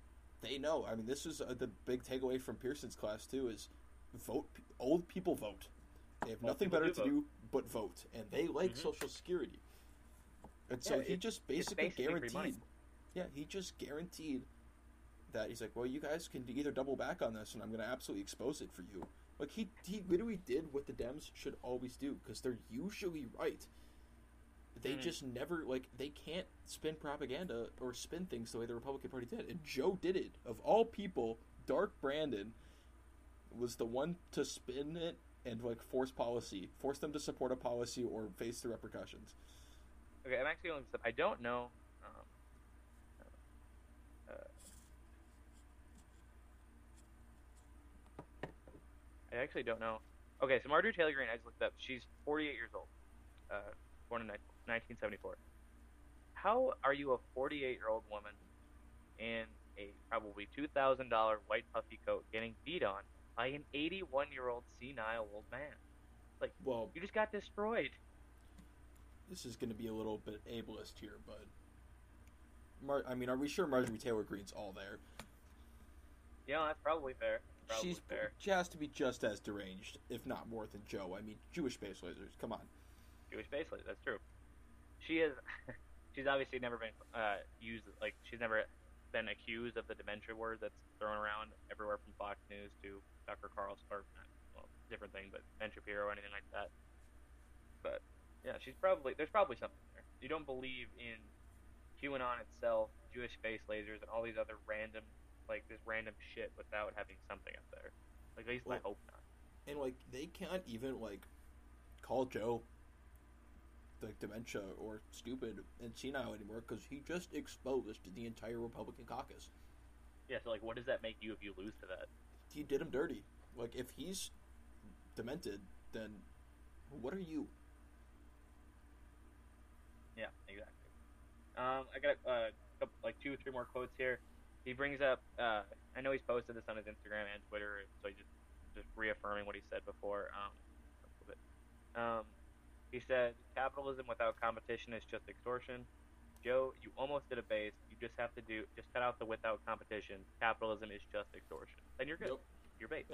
[SPEAKER 2] they know. I mean, this is uh, the big takeaway from Pearson's class too: is vote. Old people vote. They have
[SPEAKER 1] Old
[SPEAKER 2] nothing better
[SPEAKER 1] do
[SPEAKER 2] to do but vote, and they like
[SPEAKER 1] Mhm.
[SPEAKER 2] Social Security. And so
[SPEAKER 1] Yeah,
[SPEAKER 2] he
[SPEAKER 1] it-
[SPEAKER 2] just basically
[SPEAKER 1] basically
[SPEAKER 2] guaranteed. Yeah, he just guaranteed that he's like, well, you guys can either double back on this, and I'm going to absolutely expose it for you. Like he he literally did what the Dems should always do because they're usually right. They
[SPEAKER 1] Mhm.
[SPEAKER 2] just never like they can't spin propaganda or spin things the way the Republican Party did, and Joe did it. Of all people, Dark Brandon was the one to spin it and like force policy, force them to support a policy or face the repercussions.
[SPEAKER 1] Okay, I'm actually looking this up. I don't know. Um, uh, I actually don't know. Okay, so Marjorie Taylor Greene, I just looked up. She's 48 years old, uh, born in ni- 1974. How are you a 48 year old woman in a probably $2,000 white puffy coat getting beat on by an 81 year old senile old man?
[SPEAKER 2] Like, well,
[SPEAKER 1] You just got destroyed.
[SPEAKER 2] this is going to be a little bit ableist here, but Mar- I mean, are we sure Marjorie Taylor Greene's all there?
[SPEAKER 1] Yeah, that's probably fair. Probably
[SPEAKER 2] She's
[SPEAKER 1] fair.
[SPEAKER 2] she has to be just as deranged, if not more than Joe. I mean, Jewish space lasers. Come on.
[SPEAKER 1] Jewish base lasers. That's true. She is. she's obviously never been uh, used like she's never been accused of the dementia word that's thrown around everywhere from Fox News to Tucker Carlson or not, well, different thing, but Ben Shapiro or anything like that. But yeah, she's probably there's probably something there. You don't believe in QAnon itself, Jewish space lasers, and all these other random like this random shit without having something up there. Like at least I hope not.
[SPEAKER 2] And like, they can't even like call Joe like dementia or stupid and senile anymore because he just exposed the entire Republican caucus.
[SPEAKER 1] Yeah. So like, what does that make you if you lose to that?
[SPEAKER 2] He did him dirty. Like, if he's demented, then what are you?
[SPEAKER 1] Yeah, exactly. Um, I got uh, couple, like two or three more quotes here. He brings up. Uh, I know he's posted this on his Instagram and Twitter, so he just just reaffirming what he said before. Um, a little bit. Um, he said, "Capitalism without competition is just extortion." Joe, you almost did a base. You just have to do just cut out the without competition. Capitalism is just extortion. Then you're good.
[SPEAKER 2] Yep.
[SPEAKER 1] You're bait.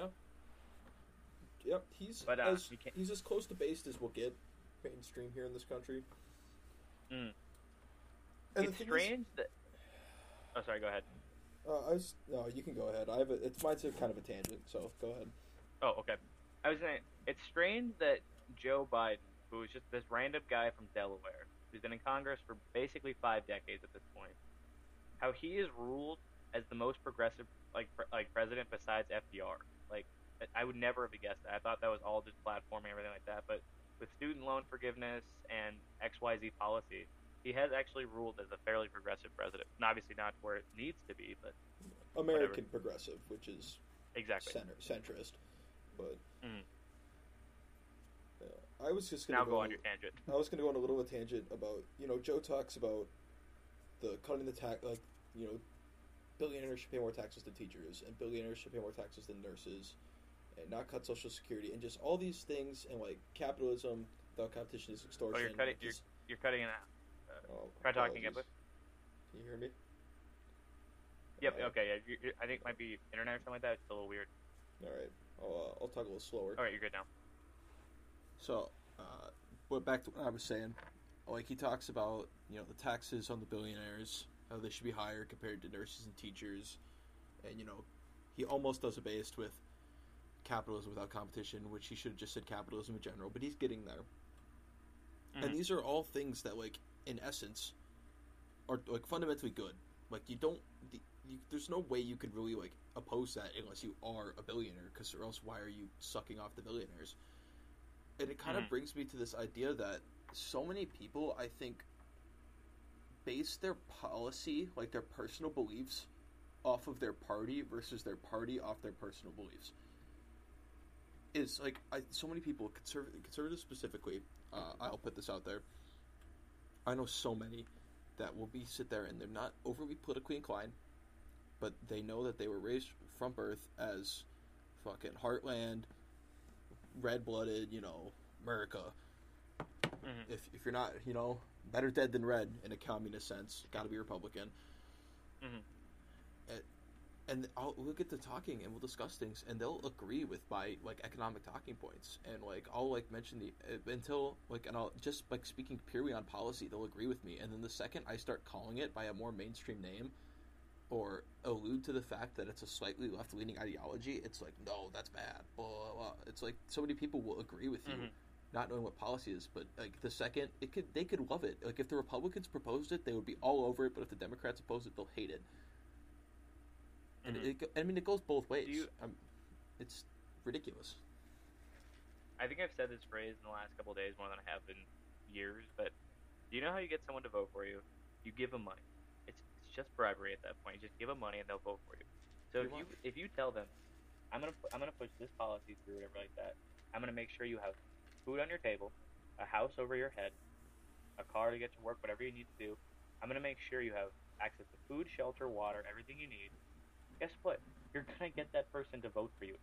[SPEAKER 2] Yep, he's
[SPEAKER 1] But, uh,
[SPEAKER 2] as he's as close to based as we'll get mainstream here in this country.
[SPEAKER 1] Mm.
[SPEAKER 2] And
[SPEAKER 1] it's
[SPEAKER 2] thing is-
[SPEAKER 1] strange that. Oh, sorry. Go ahead.
[SPEAKER 2] Uh, I was no, you can go ahead. I have a, it's mine's a kind of a tangent, so go ahead.
[SPEAKER 1] Oh, okay. I was saying it's strange that Joe Biden, who is just this random guy from Delaware, who's been in Congress for basically five decades at this point, how he is ruled as the most progressive like like president besides FDR. Like I would never have guessed that. I thought that was all just platforming and everything like that. But with student loan forgiveness and XYZ policy, he has actually ruled as a fairly progressive president. And obviously not where it needs to be, but
[SPEAKER 2] American progressive, which is
[SPEAKER 1] exactly.
[SPEAKER 2] center centrist, but
[SPEAKER 1] Mhm.
[SPEAKER 2] Uh, I was just gonna
[SPEAKER 1] Now go
[SPEAKER 2] go
[SPEAKER 1] on your tangent.
[SPEAKER 2] I was going to go on a little bit of a tangent about you know Joe talks about the cutting the tax like you know billionaires should pay more taxes than teachers and billionaires should pay more taxes than nurses and not cut social security and just all these things and like capitalism without competition is extortion.
[SPEAKER 1] Oh, you're cutting. You're,
[SPEAKER 2] just-
[SPEAKER 1] you're cutting it out.
[SPEAKER 2] oh,
[SPEAKER 1] Try talking again.
[SPEAKER 2] Can you hear me?
[SPEAKER 1] Yep.
[SPEAKER 2] Uh,
[SPEAKER 1] Okay. Yeah. You, you, I think it might be internet or something like that. It's a little weird.
[SPEAKER 2] All right. I'll, uh, I'll talk a little slower.
[SPEAKER 1] All right. You're good now.
[SPEAKER 2] So, uh, but back to what I was saying, like he talks about, you know, the taxes on the billionaires, how they should be higher compared to nurses and teachers, and you know, he almost does a based with capitalism without competition, which he should have just said capitalism in general, but he's getting there.
[SPEAKER 1] Mhm.
[SPEAKER 2] And these are all things that, like, in essence, are like fundamentally good. Like you don't, the, you, there's no way you could really like oppose that unless you are a billionaire, because or else why are you sucking off the billionaires? And it kind of
[SPEAKER 1] Mhm.
[SPEAKER 2] brings me to this idea that so many people, I think, base their policy, like their personal beliefs, off of their party versus their party off their personal beliefs. Is like I, so many people, conservative, conservatives specifically. Uh, I'll put this out there. I know so many that will be sit there and they're not overly politically inclined, but they know that they were raised from birth as fucking heartland, red blooded, you know, America.
[SPEAKER 1] Mhm.
[SPEAKER 2] If if you're not, you know, better dead than red in a communist sense, got to be Republican.
[SPEAKER 1] Mhm.
[SPEAKER 2] And, and I'll, we'll get to talking and we'll discuss things, and they'll agree with my like economic talking points, and like I'll like mention the uh, until like and I'll just like speaking purely on policy, they'll agree with me, and then the second I start calling it by a more mainstream name, or allude to the fact that it's a slightly left leaning ideology, it's like, no, that's bad. Blah, blah, blah. It's like so many people will agree with you,
[SPEAKER 1] Mhm.
[SPEAKER 2] not knowing what policy is. But like the second it could, they could love it. Like if the Republicans proposed it, they would be all over it. But if the Democrats oppose it, they'll hate it. And
[SPEAKER 1] Mhm.
[SPEAKER 2] it, I mean, it goes both ways.
[SPEAKER 1] you-
[SPEAKER 2] um, it's ridiculous.
[SPEAKER 1] I think I've said this phrase in the last couple days more than I have in years, but do you know how you get someone to vote for you? You give them money. Just bribery at that point. You just give them money and they'll vote for you. So
[SPEAKER 2] Pretty
[SPEAKER 1] if you if you tell them, I'm gonna I'm gonna push this policy through, whatever like that. I'm gonna make sure you have food on your table, a house over your head, a car to get to work, whatever you need to do. I'm gonna make sure you have access to food, shelter, water, everything you need. Guess what? You're gonna get that person to vote for you.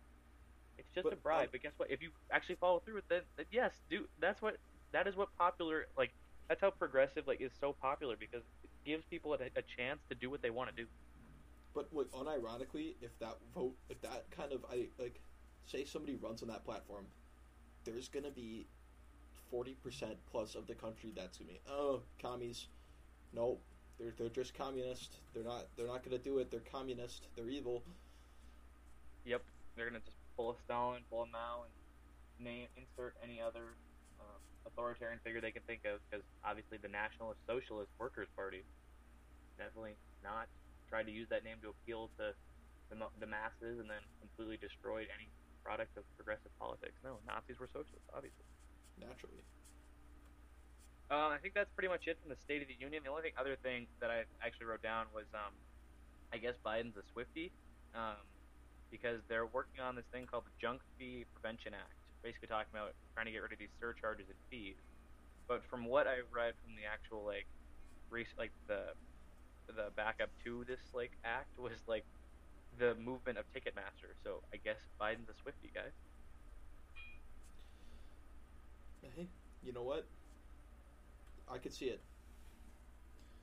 [SPEAKER 1] It's just
[SPEAKER 2] But,
[SPEAKER 1] a bribe,
[SPEAKER 2] um,
[SPEAKER 1] but guess what? If you actually follow through with it, then yes, do that's what that is what popular like that's how progressive like is so popular because gives people a, a chance to do what they want to do.
[SPEAKER 2] But like unironically, if that vote, if that kind of I like, say somebody runs on that platform, there's gonna be forty percent plus of the country that's gonna be oh commies, no, they're they're just communist. They're not they're not gonna do it. They're communist. They're evil.
[SPEAKER 1] Yep, they're gonna just pull a Stalin, pull a Mao, and name insert any other authoritarian figure they can think of because obviously the Nationalist Socialist Workers Party definitely not tried to use that name to appeal to the, the masses and then completely destroyed any product of progressive politics. No, Nazis were socialists, obviously.
[SPEAKER 2] Naturally,
[SPEAKER 1] Uh, I think that's pretty much it from the State of the Union. The only thing, other thing that I actually wrote down was, um, I guess Biden's a Swifty, um, because they're working on this thing called the Junk Fee Prevention Act, basically talking about trying to get rid of these surcharges and fees. But from what I've read from the actual like, rec- like the the backup to this like act was like the movement of Ticketmaster. So I guess Biden's a Swifty guy.
[SPEAKER 2] hey, you know what? I could see it.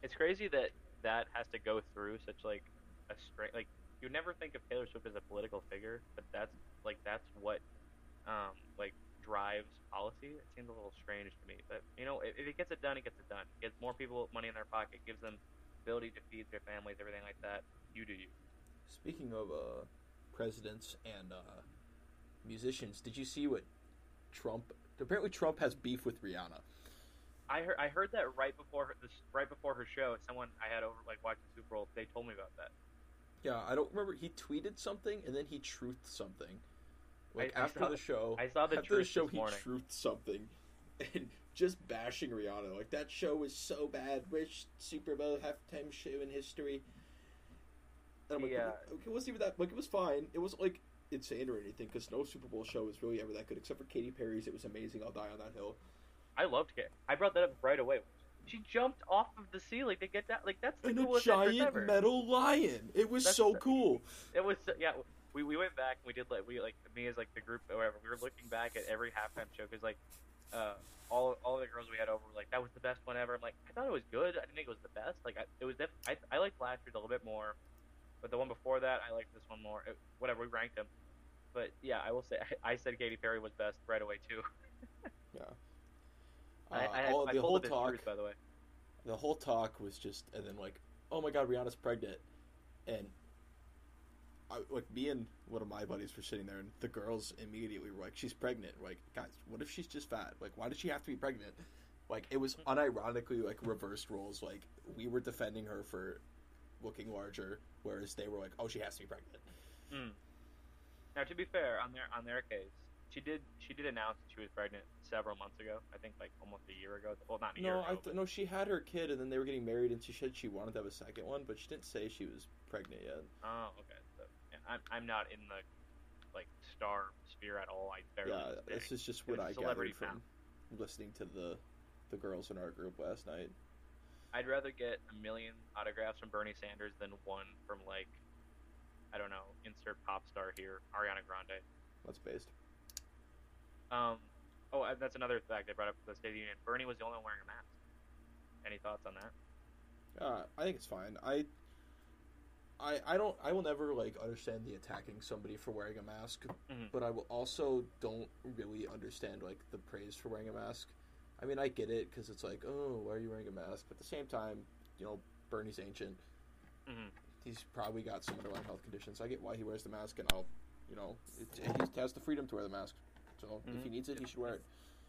[SPEAKER 1] It's crazy that that has to go through such like a straight like you never think of Taylor Swift as a political figure, but that's like that's what um like drives policy. It seems a little strange to me, but you know if, if it gets it done, it gets it done. It gets more people money in their pocket, gives them ability to feed their families, everything like that. You do you.
[SPEAKER 2] Speaking of uh, presidents and uh, musicians, did you see what Trump? Apparently, Trump has beef with Rihanna.
[SPEAKER 1] I heard I heard that right before her, this right before her show. Someone I had over like watching Super Bowl, they told me about that.
[SPEAKER 2] Yeah, I don't remember. He tweeted something and then he truthed something. Like
[SPEAKER 1] I- I
[SPEAKER 2] after
[SPEAKER 1] saw-
[SPEAKER 2] the show,
[SPEAKER 1] I saw the
[SPEAKER 2] after the show, he
[SPEAKER 1] morning.
[SPEAKER 2] truthed something, and just bashing Rihanna. Like that show was so bad. Worst Super Bowl halftime show in history. And I'm like,
[SPEAKER 1] Yeah.
[SPEAKER 2] okay, it wasn't even that. Like it was fine. It wasn't like insane or anything because no Super Bowl show was really ever that good except for Katy Perry's. It was amazing. I'll die on that hill.
[SPEAKER 1] I loved it. I brought that up right away. She jumped off of the ceiling to get that. Like that's the
[SPEAKER 2] And a
[SPEAKER 1] coolest entrance
[SPEAKER 2] giant
[SPEAKER 1] ever.
[SPEAKER 2] metal lion. It was
[SPEAKER 1] That's
[SPEAKER 2] so
[SPEAKER 1] the-
[SPEAKER 2] cool.
[SPEAKER 1] It was yeah. We, we went back and we did like we like me as like the group or whatever. We were looking back at every halftime show because like uh, all all the girls we had over were like that was the best one ever. I'm like I thought it was good. I didn't think it was the best. Like I, it was def- I I liked last year's a little bit more, but the one before that I liked this one more. It, whatever we ranked them, but yeah, I will say I, I said Katy Perry was best right away too.
[SPEAKER 2] Yeah.
[SPEAKER 1] I,
[SPEAKER 2] Uh,
[SPEAKER 1] I, had,
[SPEAKER 2] all
[SPEAKER 1] I
[SPEAKER 2] the
[SPEAKER 1] pulled
[SPEAKER 2] whole talk.
[SPEAKER 1] truth, by the way.
[SPEAKER 2] the whole talk was just and then like oh my god rihanna's pregnant and I, like me and one of my buddies were sitting there and the girls immediately were like she's pregnant We're like guys what if she's just fat like why does she have to be pregnant like it was unironically like reversed roles like we were defending her for looking larger whereas they were like oh she has to be pregnant
[SPEAKER 1] Mm. Now, to be fair, on their on their case, she did she did announce that she was pregnant several months ago. I think like almost a year ago. Well, not a year
[SPEAKER 2] no i
[SPEAKER 1] but-
[SPEAKER 2] no she had her kid and then they were getting married and she said she wanted to have a second one but she didn't say she was pregnant yet
[SPEAKER 1] Oh, okay. I'm I'm not in the like star sphere at all. I barely.
[SPEAKER 2] yeah, this is just what I
[SPEAKER 1] celebrity
[SPEAKER 2] gathered from listening to the the girls in our group last night.
[SPEAKER 1] I'd rather get a million autographs from Bernie Sanders than one from like I don't know, insert pop star here, Ariana Grande.
[SPEAKER 2] That's based.
[SPEAKER 1] Um, oh, that's another fact I brought up for the State of the Union. Bernie was the only one wearing a mask. Any thoughts on that?
[SPEAKER 2] Uh, I think it's fine. I, I, I don't. I will never like understand the attacking somebody for wearing a mask,
[SPEAKER 1] Mhm.
[SPEAKER 2] but I will also don't really understand like the praise for wearing a mask. I mean, I get it because it's like, oh, why are you wearing a mask? But at the same time, you know, Bernie's ancient.
[SPEAKER 1] Mhm.
[SPEAKER 2] he's probably got some underlying health conditions. I get why he wears the mask, and I'll, you know, it, he has the freedom to wear the mask. So if he
[SPEAKER 1] Mhm.
[SPEAKER 2] needs it, he should wear it.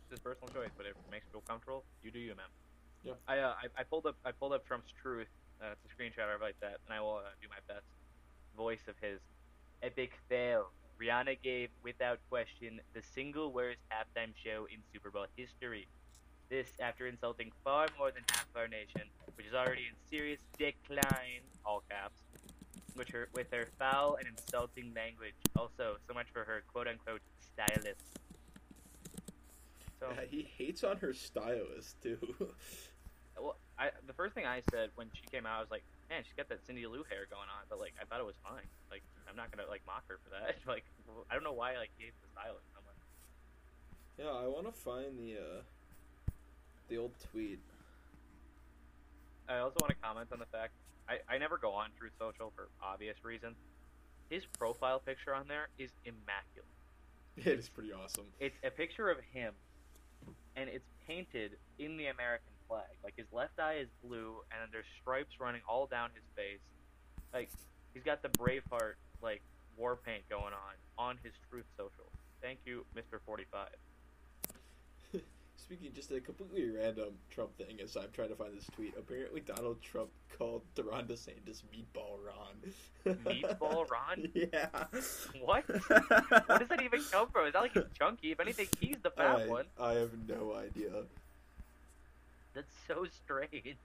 [SPEAKER 1] It's his personal choice, but if it makes you feel comfortable, you do you, man.
[SPEAKER 2] Yeah.
[SPEAKER 1] I uh, I, I pulled up I pulled up Trump's truth. Uh, it's a screenshot of like that, and I will uh, do my best voice of his epic fail. Rihanna gave, without question, the single worst halftime show in Super Bowl history. This after insulting far more than half of our nation, which is already in serious decline, all caps, which her, with her foul and insulting language. Also, so much for her quote unquote stylist. So,
[SPEAKER 2] Yeah, he hates on her stylist too.
[SPEAKER 1] I the first thing I said when she came out, I was like, man, she's got that Cindy Lou hair going on, but like I thought it was fine. Like I'm not gonna like mock her for that. like I don't know why I like hates the stylist so much.
[SPEAKER 2] yeah, I want to find the uh, the old tweet.
[SPEAKER 1] I also want to comment on the fact I, I never go on Truth Social for obvious reasons. His profile picture on there is immaculate.
[SPEAKER 2] It is pretty awesome.
[SPEAKER 1] It's a picture of him, and it's painted in the American flag. Like his left eye is blue, and then there's stripes running all down his face. Like he's got the Braveheart like war paint going on on his Truth Social. Thank you, Mr. Forty Five.
[SPEAKER 2] Speaking just a completely random Trump thing, as I'm trying to find this tweet. Apparently, Donald Trump called Ron DeSantis Meatball Ron.
[SPEAKER 1] Meatball Ron?
[SPEAKER 2] yeah.
[SPEAKER 1] What? Where does that even come from? Is that like a chunky. If anything, he's the fat
[SPEAKER 2] I,
[SPEAKER 1] one.
[SPEAKER 2] I have no idea.
[SPEAKER 1] That's so strange.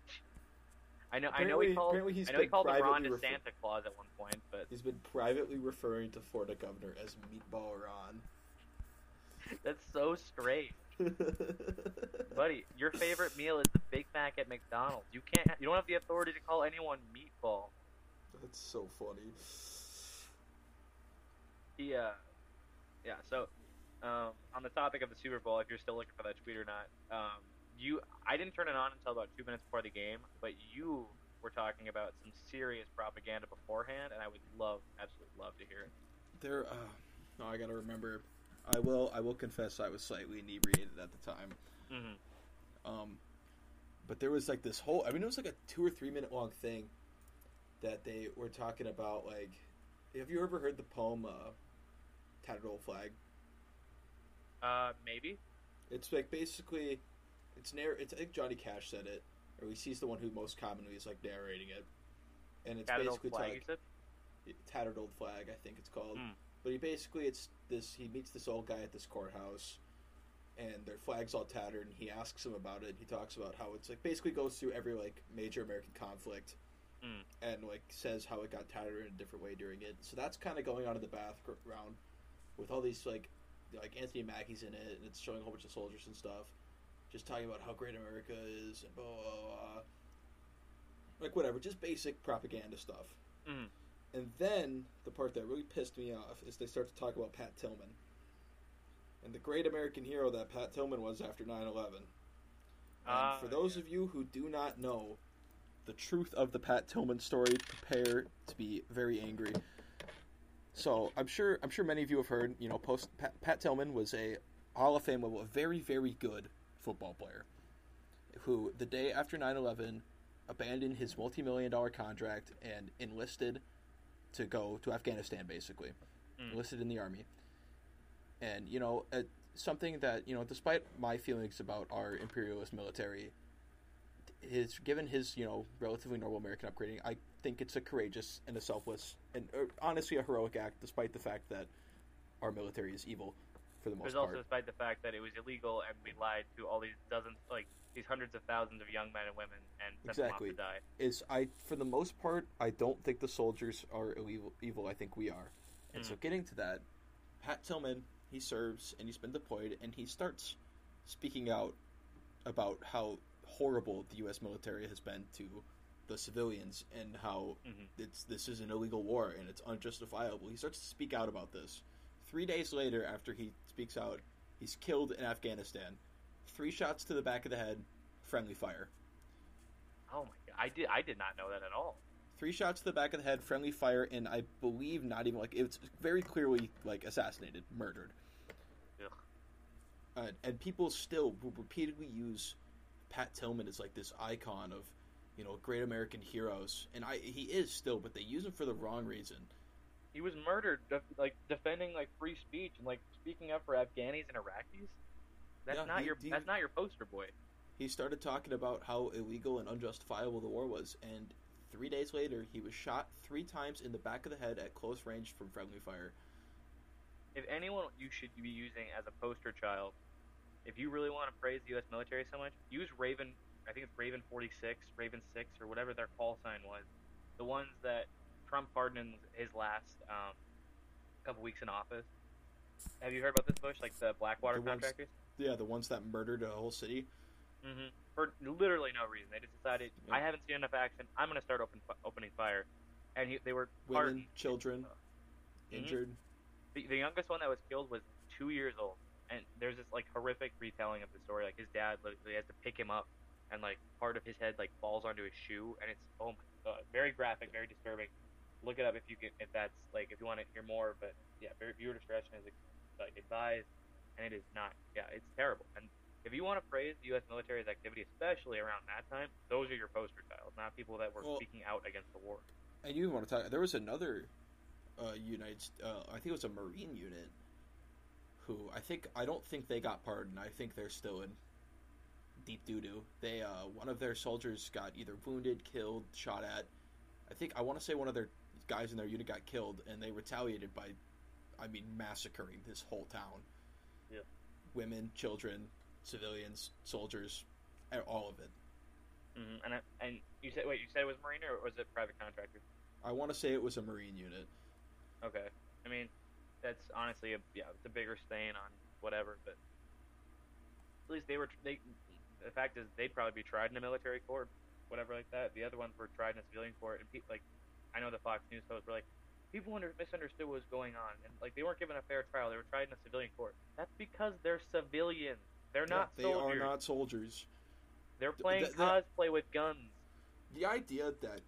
[SPEAKER 1] I know. I know he called.
[SPEAKER 2] apparently he's
[SPEAKER 1] I know he called
[SPEAKER 2] privately
[SPEAKER 1] to
[SPEAKER 2] refer-
[SPEAKER 1] Santa Claus at one point, but
[SPEAKER 2] He's been privately referring to Florida governor as Meatball Ron.
[SPEAKER 1] that's so strange. Buddy, your favorite meal is the Big Mac at McDonald's. You can't. You don't have the authority to call anyone meatball.
[SPEAKER 2] That's so funny.
[SPEAKER 1] He, uh, yeah. So, um, on the topic of the Super Bowl, if you're still looking for that tweet or not, um, you, I didn't turn it on until about two minutes before the game, but you were talking about some serious propaganda beforehand, and I would love, absolutely love to hear it.
[SPEAKER 2] There. Uh, no, I gotta remember. I will. I will confess I was slightly inebriated at the time.
[SPEAKER 1] Mm-hmm.
[SPEAKER 2] Um, but there was like this whole. I mean, it was like a two or three minute long thing that they were talking about. Like, have you ever heard the poem uh, "Tattered Old Flag"?
[SPEAKER 1] Uh, maybe.
[SPEAKER 2] It's like basically, it's narr. It's I think Johnny Cash said it, or at least he's the one who most commonly is like narrating it, and it's
[SPEAKER 1] Tattered
[SPEAKER 2] basically
[SPEAKER 1] flag, said?
[SPEAKER 2] tattered old flag. I think it's called.
[SPEAKER 1] Mm.
[SPEAKER 2] But he basically it's this. He meets this old guy at this courthouse, and their flag's all tattered. And he asks him about it. He talks about how it's like basically goes through every like major American conflict,
[SPEAKER 1] Mm.
[SPEAKER 2] and like says how it got tattered in a different way during it. So that's kind of going on in the background with all these like like Anthony Mackie's in it, and it's showing a whole bunch of soldiers and stuff, just talking about how great America is and blah blah blah. Like whatever, just basic propaganda stuff.
[SPEAKER 1] Mm.
[SPEAKER 2] And then the part that really pissed me off is they start to talk about Pat Tillman and the great American hero that Pat Tillman was after 9 11. And
[SPEAKER 1] Ah,
[SPEAKER 2] for those
[SPEAKER 1] yeah.
[SPEAKER 2] of you who do not know the truth of the Pat Tillman story, prepare to be very angry. So I'm sure I'm sure many of you have heard. You know, post Pat, Pat Tillman was a Hall of Fame level, a very very good football player, who the day after 9/11 abandoned his multi-million dollar contract and enlisted to go to Afghanistan, basically
[SPEAKER 1] Mm.
[SPEAKER 2] enlisted in the army. And you know, uh, something that you know, despite my feelings about our imperialist military, his given his you know relatively normal American upgrading, I think it's a courageous and a selfless and uh, honestly a heroic act, despite the fact that our military is evil for the most
[SPEAKER 1] There's
[SPEAKER 2] part.
[SPEAKER 1] also despite the fact that it was illegal and we lied to all these dozens, like these hundreds of thousands of young men and women and sent
[SPEAKER 2] Exactly.
[SPEAKER 1] them off to die.
[SPEAKER 2] is I for the most part I don't think the soldiers are evil. Evil, I think we are. And so getting to that, Pat Tillman he serves and he's been deployed and he starts speaking out about how horrible the U.S. military has been to the civilians and how
[SPEAKER 1] Mhm.
[SPEAKER 2] it's this is an illegal war and it's unjustifiable. He starts to speak out about this. Three days later, after he speaks out, he's killed in Afghanistan. Three shots to the back of the head, friendly fire.
[SPEAKER 1] Oh my god, I did I did not know that at all.
[SPEAKER 2] three shots to the back of the head, friendly fire, and I believe not even like it's very clearly like assassinated, murdered. Uh, and people still will repeatedly use Pat Tillman as like this icon of you know, great American heroes, and I he is still, but they use him for the wrong reason.
[SPEAKER 1] He was murdered, like defending like free speech and like speaking up for Afghanis and Iraqis. That's
[SPEAKER 2] Yeah,
[SPEAKER 1] not
[SPEAKER 2] he-
[SPEAKER 1] your
[SPEAKER 2] he-
[SPEAKER 1] that's not your poster boy.
[SPEAKER 2] He started talking about how illegal and unjustifiable the war was, and three days later, he was shot three times in the back of the head at close range from friendly fire.
[SPEAKER 1] If anyone you should be using as a poster child, if you really want to praise the U.S. military so much, use Raven. I think it's Raven 46, Raven 6, or whatever their call sign was. The ones that Trump pardoned his last um, couple weeks in office. Have you heard about this, Bush? Like the Blackwater
[SPEAKER 2] The ones-
[SPEAKER 1] contractors?
[SPEAKER 2] Yeah, the ones that murdered a whole city.
[SPEAKER 1] hmm For literally no reason. They just decided,
[SPEAKER 2] Yeah.
[SPEAKER 1] I haven't seen enough action. I'm going to start open, opening fire. And he, they were
[SPEAKER 2] Women,
[SPEAKER 1] pardoned.
[SPEAKER 2] children,
[SPEAKER 1] Mhm.
[SPEAKER 2] injured.
[SPEAKER 1] The, the youngest one that was killed was two years old, and there's this like horrific retelling of the story. Like his dad literally has to pick him up, and like part of his head like falls onto his shoe, and it's oh my god, very graphic, very disturbing. Look it up if you can, if that's like if you want to hear more. But yeah, viewer discretion is like advised, and it is not. Yeah, it's terrible. And if you want to praise the U.S. military's activity, especially around that time, those are your poster child, not people that were
[SPEAKER 2] Well-
[SPEAKER 1] speaking out against the war.
[SPEAKER 2] And you want to talk? There was another uh, United. Uh, I think it was a Marine unit. Who I think I don't think they got pardoned. I think they're still in deep doo doo. They uh, one of their soldiers got either wounded, killed, shot at. I think I want to say one of their guys in their unit got killed, and they retaliated by, I mean, massacring this whole town.
[SPEAKER 1] Yeah.
[SPEAKER 2] Women, children, civilians, soldiers, all of it.
[SPEAKER 1] hmm And I, and you said wait, you said it was Marine or was it private contractor?
[SPEAKER 2] I want to say it was a Marine unit.
[SPEAKER 1] Okay. I mean, that's honestly a yeah, it's a bigger stain on whatever, but at least they were they. The fact is, they'd probably be tried in a military court, whatever like that. The other ones were tried in a civilian court, and people like, I know the Fox News hosts were like, people under, misunderstood what was going on, and like they weren't given a fair trial. They were tried in a civilian court. That's because they're civilians. They're not
[SPEAKER 2] they
[SPEAKER 1] soldiers.
[SPEAKER 2] are not soldiers.
[SPEAKER 1] They're playing
[SPEAKER 2] th- that-
[SPEAKER 1] cosplay with guns.
[SPEAKER 2] the idea that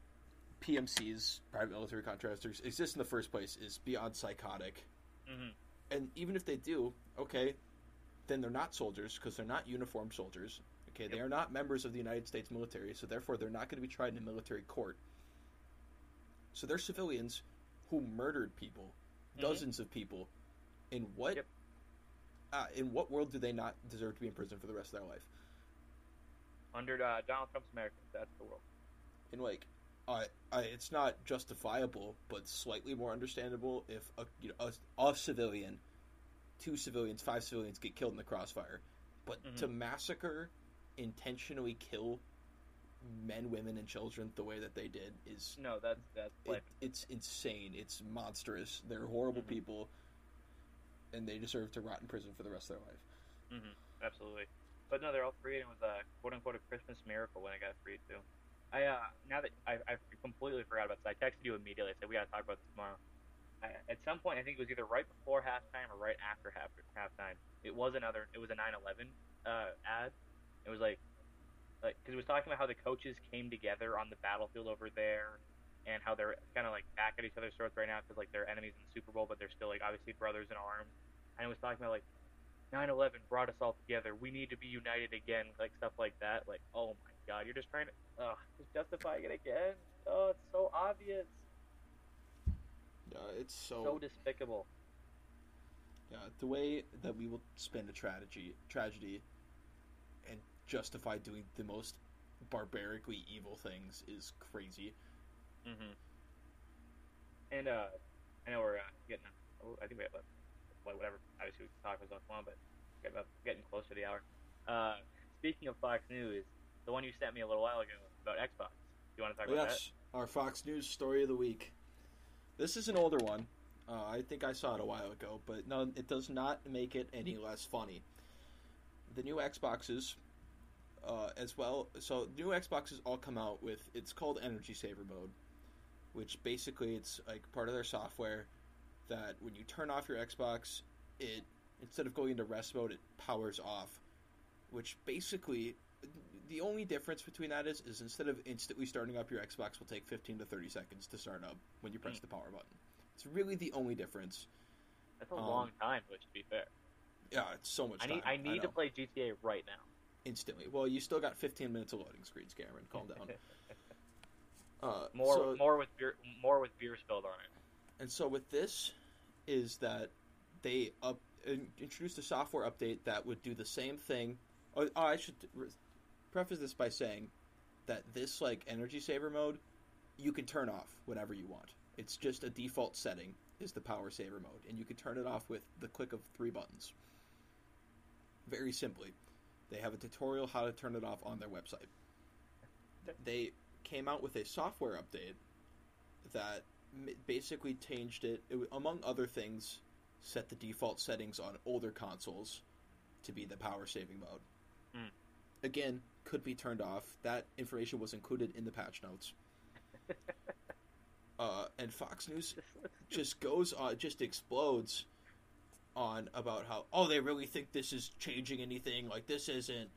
[SPEAKER 2] PMCs, private military contractors, exist in the first place is beyond psychotic.
[SPEAKER 1] hmm
[SPEAKER 2] And even if they do, okay, then they're not soldiers because they're not uniformed soldiers. Okay, they are not members of the United States military, so therefore they're not going to be tried in a military court. So they're civilians who murdered people,
[SPEAKER 1] Mhm.
[SPEAKER 2] dozens of people. In what?
[SPEAKER 1] Yep.
[SPEAKER 2] Uh, in what world do they not deserve to be in prison for the rest of their life?
[SPEAKER 1] Under uh, Donald Trump's America, that's the world.
[SPEAKER 2] and like I it's not justifiable but slightly more understandable if a you know a, a civilian two civilians five civilians get killed in the crossfire but
[SPEAKER 1] Mhm.
[SPEAKER 2] to massacre intentionally kill men women and children the way that they did is
[SPEAKER 1] No, that's that's
[SPEAKER 2] it, it's insane it's monstrous they're horrible
[SPEAKER 1] Mhm.
[SPEAKER 2] people and they deserve to rot in prison for the rest of their life
[SPEAKER 1] hmm absolutely. But no, they're all free, and it was a quote unquote a Christmas miracle when I got free too. I uh now that I I completely forgot about this, I texted you immediately. I said we gotta talk about this tomorrow. I, at some point, I think it was either right before halftime or right after half halftime. It was another. It was a 9/11 uh, ad. It was like like because it was talking about how the coaches came together on the battlefield over there. And how they're kind of like back at each other's throats right now because like they're enemies in the Super Bowl, but they're still like obviously brothers in arms. And it was talking about like 9/11 brought us all together. We need to be united again, like stuff like that. Like, oh my god, you're just trying to, ugh, just justifying it again. Oh, it's so obvious,
[SPEAKER 2] yeah it's
[SPEAKER 1] so so despicable.
[SPEAKER 2] Yeah, the way that we will spin a tragedy, tragedy, justify doing the most barbarically evil things is crazy.
[SPEAKER 1] hmm And uh, I know we're uh, getting, oh, I think we have a, well, whatever. Obviously, we can talk long, but getting up, getting close to the hour. Uh, speaking of Fox News, the one you sent me a little while ago about Xbox. Do you want to talk about that?
[SPEAKER 2] yes, our Fox News story of the week. This is an older one. Uh, I think I saw it a while ago, but no, it does not make it any less funny. The new Xboxes, uh, as well. So new Xboxes all come out with it's called Energy Saver mode, which basically it's like part of their software that when you turn off your Xbox, it instead of going into rest mode, it powers off. Which basically, the only difference between that is is instead of instantly starting up your Xbox will take 15 to 30 seconds to start up when you press
[SPEAKER 1] Mm.
[SPEAKER 2] the power button. It's really the only difference.
[SPEAKER 1] That's a
[SPEAKER 2] um,
[SPEAKER 1] long time, which to be fair.
[SPEAKER 2] Yeah, it's so much
[SPEAKER 1] I need,
[SPEAKER 2] time.
[SPEAKER 1] I need
[SPEAKER 2] know.
[SPEAKER 1] to play GTA right now.
[SPEAKER 2] Instantly. Well, you still got 15 minutes of loading screens, Cameron. Calm down. Uh,
[SPEAKER 1] More
[SPEAKER 2] so-
[SPEAKER 1] more with beer more with beer spilled on it.
[SPEAKER 2] And so with this, is that they up in- introduced a software update that would do the same thing. Oh, oh, I should re- preface this by saying that this like energy saver mode, you can turn off whenever you want. It's just a default setting is the power saver mode, and you can turn it off with the click of three buttons. Very simply, they have a tutorial how to turn it off on their website. They came out with a software update that basically changed it, it among other things set the default settings on older consoles to be the power saving mode.
[SPEAKER 1] Hmm.
[SPEAKER 2] again could be turned off. That information was included in the patch notes. Uh, and fox news just goes on just explodes on about how oh they really think this is changing anything like this isn't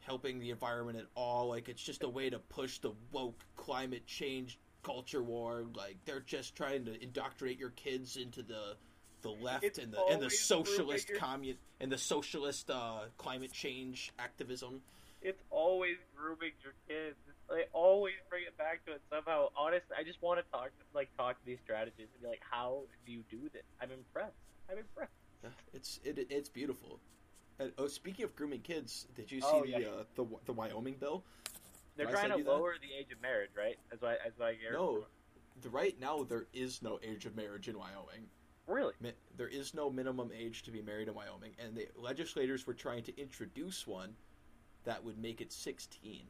[SPEAKER 2] helping the environment at all like it's just a way to push the woke climate change culture war like they're just trying to indoctrinate your kids into the the left
[SPEAKER 1] It's
[SPEAKER 2] and the and the socialist
[SPEAKER 1] grouping your-
[SPEAKER 2] commun and the socialist uh, climate change activism
[SPEAKER 1] It's always grooming your kids. They always bring it back to it somehow. Honestly, I just want to talk like talk to these strategists and be like, how do you do this? I'm impressed. I'm impressed.
[SPEAKER 2] It's it, it's beautiful and, oh speaking of grooming kids did you see
[SPEAKER 1] Oh,
[SPEAKER 2] the
[SPEAKER 1] yeah.
[SPEAKER 2] uh, the the Wyoming bill
[SPEAKER 1] They're
[SPEAKER 2] Did
[SPEAKER 1] trying to
[SPEAKER 2] you that?
[SPEAKER 1] lower the age of marriage, right? As I as I
[SPEAKER 2] no the, right now there is no age of marriage in Wyoming
[SPEAKER 1] Really?
[SPEAKER 2] Mi- there is no minimum age to be married in Wyoming, and the legislators were trying to introduce one that would make it 16,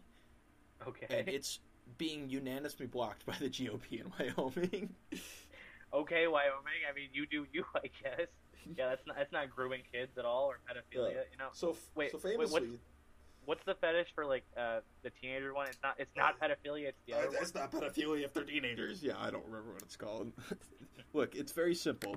[SPEAKER 1] Okay.
[SPEAKER 2] and it's being unanimously blocked by the GOP in Wyoming.
[SPEAKER 1] okay, Wyoming. I mean, you do you, I guess. Yeah, that's not that's not grooming kids at all or pedophilia.
[SPEAKER 2] Yeah.
[SPEAKER 1] You know,
[SPEAKER 2] So, f-
[SPEAKER 1] Wait,
[SPEAKER 2] so
[SPEAKER 1] wait, what's-
[SPEAKER 2] famously,
[SPEAKER 1] what's the fetish for like uh, the teenager one? It's not it's not pedophilia. It's the
[SPEAKER 2] Uh,
[SPEAKER 1] other
[SPEAKER 2] it's not pedophilia if they're teenagers. Yeah, I don't remember what it's called. Look, it's very simple.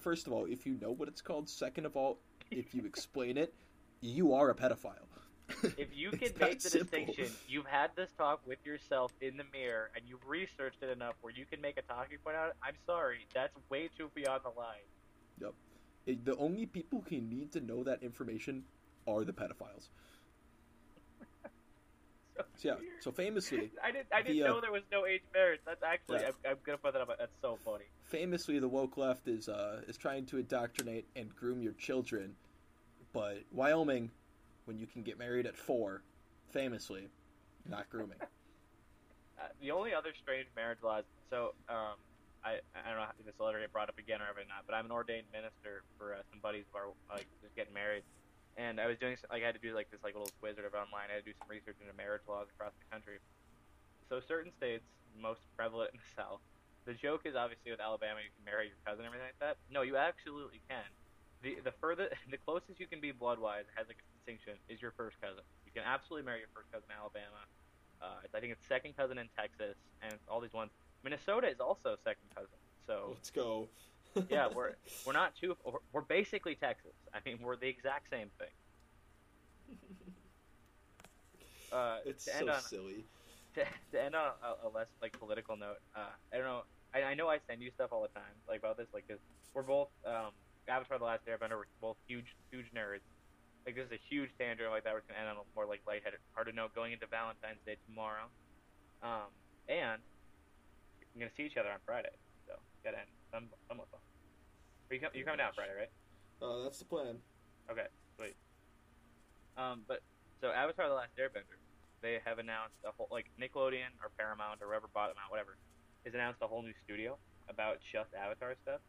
[SPEAKER 2] First of all, if you know what it's called. Second of all, if you explain it, you are a pedophile.
[SPEAKER 1] If you can make the
[SPEAKER 2] simple.
[SPEAKER 1] distinction, you've had this talk with yourself in the mirror, and you've researched it enough where you can make a talking point out. I'm sorry, that's way too beyond the line.
[SPEAKER 2] It- the only people who need to know that information are the pedophiles.
[SPEAKER 1] So
[SPEAKER 2] So yeah, so famously,
[SPEAKER 1] I didn't. I didn't
[SPEAKER 2] the, uh,
[SPEAKER 1] know there was no age marriage. That's actually.
[SPEAKER 2] Yeah.
[SPEAKER 1] I'm, I'm gonna put that up. That's so funny.
[SPEAKER 2] famously, the woke left is uh, is trying to indoctrinate and groom your children, but Wyoming, when you can get married at four, famously, not grooming.
[SPEAKER 1] Uh, the only other strange marriage laws. So, um, I I don't know if this will ever get brought up again or ever not, but I'm an ordained minister for uh, some buddies who are like just getting married, and I was doing like I had to do like this like little quiz or online. I had to do some research into marriage laws across the country. So certain states, most prevalent in the South, the joke is obviously with Alabama you can marry your cousin and everything like that. No, you absolutely can. The the further the closest you can be blood wise has like a distinction is your first cousin. You can absolutely marry your first cousin in Alabama. Uh, I think it's second cousin in Texas, and all these ones. Minnesota is also second cousin. So
[SPEAKER 2] Let's go.
[SPEAKER 1] yeah, we're we're not too. We're, we're basically Texas. I mean, we're the exact same thing. Uh,
[SPEAKER 2] it's so
[SPEAKER 1] on
[SPEAKER 2] silly.
[SPEAKER 1] to, to end on a, a less like political note, uh, I don't know. I, I know I send you stuff all the time like about this, like 'cause we're both um, Avatar: The Last Airbender. We're both huge, huge nerds. Like this is a huge tangent like that. We're gonna end on a more like lightheaded, hard to know going into Valentine's Day tomorrow. Um, and we're gonna see each other on Friday, so gotta end some somewhat fun. Are you come, you're coming down Friday, right?
[SPEAKER 2] Uh, that's the plan.
[SPEAKER 1] Okay, sweet. Um, but so Avatar: The Last Airbender, they have announced a whole like Nickelodeon or Paramount or whoever bought them out, whatever, has announced a whole new studio about just Avatar stuff,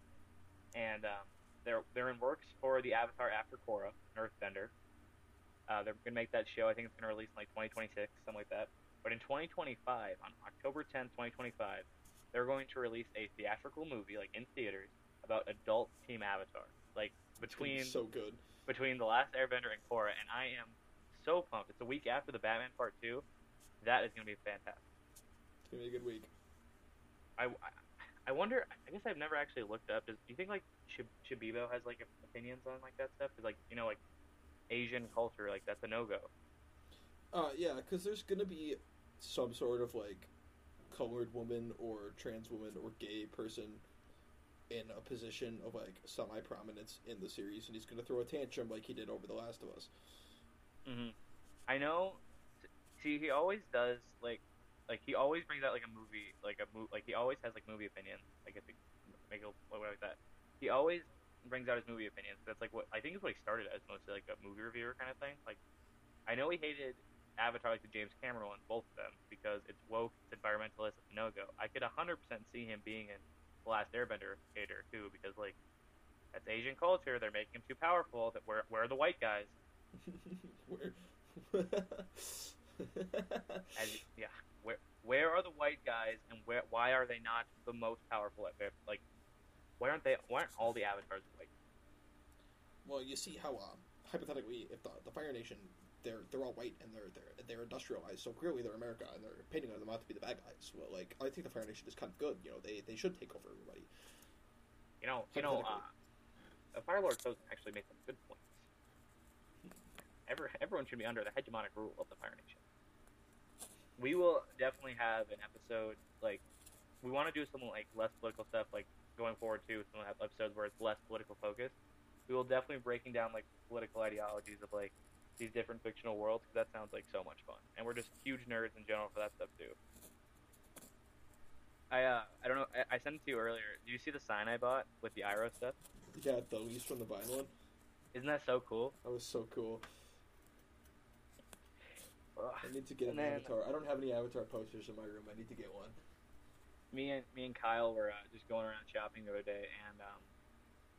[SPEAKER 1] and um, they're they're in works for the Avatar After Korra, an Earthbender. Uh, they're gonna make that show. I think it's gonna release in like 2026, something like that. But in 2025, on October 10th, 2025, they're going to release a theatrical movie, like in theaters, about adult Team Avatar, like
[SPEAKER 2] It's gonna be
[SPEAKER 1] between
[SPEAKER 2] so good.
[SPEAKER 1] between the last Airbender and Korra, and I am so pumped. It's a week after the Batman Part Two. That is going to be fantastic.
[SPEAKER 2] It's gonna be a good week.
[SPEAKER 1] I, I- I wonder. I guess I've never actually looked up. Does, do you think like Shib- Shibibo has like opinions on like that stuff? 'Cause, like you know like Asian culture, like that's a no go.
[SPEAKER 2] Uh, yeah, because there's gonna be some sort of like colored woman or trans woman or gay person in a position of like semi prominence in the series, and he's gonna throw a tantrum like he did over The Last of Us.
[SPEAKER 1] hmm I know. See, he always does like like he always brings out like a movie, like a movie, like he always has like movie opinions. I guess make it whatever like that. He always brings out his movie opinions. That's like what I think is what he started as, mostly like a movie reviewer kind of thing. Like I know he hated Avatar like the James Cameron one, both of them, because it's woke, it's environmentalist, it's no go. I could 100% see him being in The Last Airbender hater too, because like that's Asian culture. They're making him too powerful. That where where are the white guys?
[SPEAKER 2] Where?
[SPEAKER 1] As, yeah, where where are the white guys, and where why are they not the most powerful at like? Why aren't they? Why aren't all the avatars white?
[SPEAKER 3] Well, you see how uh, hypothetically, if the, the Fire Nation, they're they're all white and they're they're they're industrialized, so clearly they're America and they're painting them out to be the bad guys. Well, like I think the Fire Nation is kind of good. You know, they they should take over everybody.
[SPEAKER 1] You know, you know, uh, the Fire Lord Sozin actually made some good points. Ever, everyone should be under the hegemonic rule of the Fire Nation. We will definitely have an episode like we want to do some like less political stuff, like going forward too. Some have episodes where it's less political focused. We will definitely breaking down like political ideologies of like these different fictional worlds because that sounds like so much fun, and we're just huge nerds in general for that stuff too. I uh, I don't know. I, I sent it to you earlier. Do you see the sign I bought with the Iroh stuff?
[SPEAKER 2] Yeah, the leaves from the vine one.
[SPEAKER 1] Isn't that so cool?
[SPEAKER 2] That was so cool.
[SPEAKER 1] Ugh.
[SPEAKER 2] I need to get
[SPEAKER 1] And
[SPEAKER 2] an
[SPEAKER 1] then-
[SPEAKER 2] avatar. I don't have any avatar posters in my room. I need to get one.
[SPEAKER 1] Me and me and Kyle were uh, just going around shopping the other day, and um,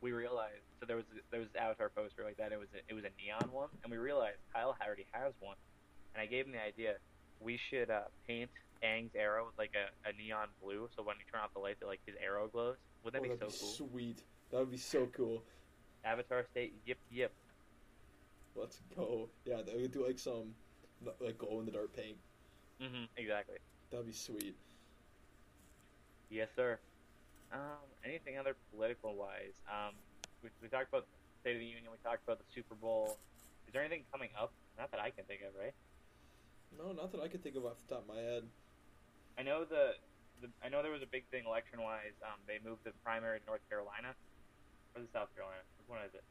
[SPEAKER 1] we realized so there was there was Avatar poster like that. It was a, it was a neon one, and we realized Kyle already has one, and I gave him the idea. We should uh, paint Aang's arrow with like a, a neon blue, so when you turn off the lights, it, like his arrow glows. Would that
[SPEAKER 2] oh,
[SPEAKER 1] be so
[SPEAKER 2] be
[SPEAKER 1] cool?
[SPEAKER 2] sweet. That would be so cool.
[SPEAKER 1] Avatar state, yip yip.
[SPEAKER 2] Let's go. Yeah, they would do like some like glow in the dark paint.
[SPEAKER 1] Mm-hmm. exactly.
[SPEAKER 2] That'd be sweet.
[SPEAKER 1] Yes, sir. Um, anything other political wise? Um, we, we talked about State of the Union. We talked about the Super Bowl. Is there anything coming up? Not that I can think of, right?
[SPEAKER 2] No, not that I can think of off the top of my head.
[SPEAKER 1] I know the, the I know there was a big thing election wise. Um, they moved the primary to North Carolina or the South Carolina. Which one is it?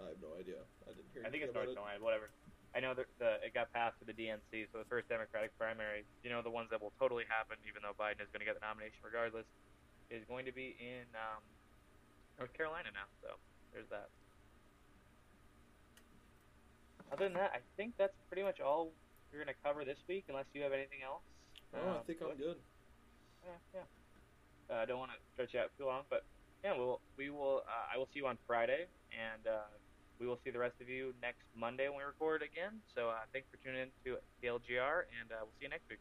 [SPEAKER 2] I have no idea. I didn't hear.
[SPEAKER 1] I think it's North
[SPEAKER 2] about
[SPEAKER 1] Carolina. Whatever. I know that the it got passed to the DNC, so the first Democratic primary, you know, the ones that will totally happen, even though Biden is going to get the nomination regardless, is going to be in um, North Carolina now. So there's that. Other than that, I think that's pretty much all we're going to cover this week, unless you have anything else.
[SPEAKER 2] Oh, I
[SPEAKER 1] Uh,
[SPEAKER 2] think I'm good.
[SPEAKER 1] yeah, yeah. Uh, I don't want to stretch out too long, but yeah, we'll we will. Uh, I will see you on Friday, and uh, we will see the rest of you next Monday when we record again. So uh, thanks for tuning in to TLGR, and uh, we'll see you next week.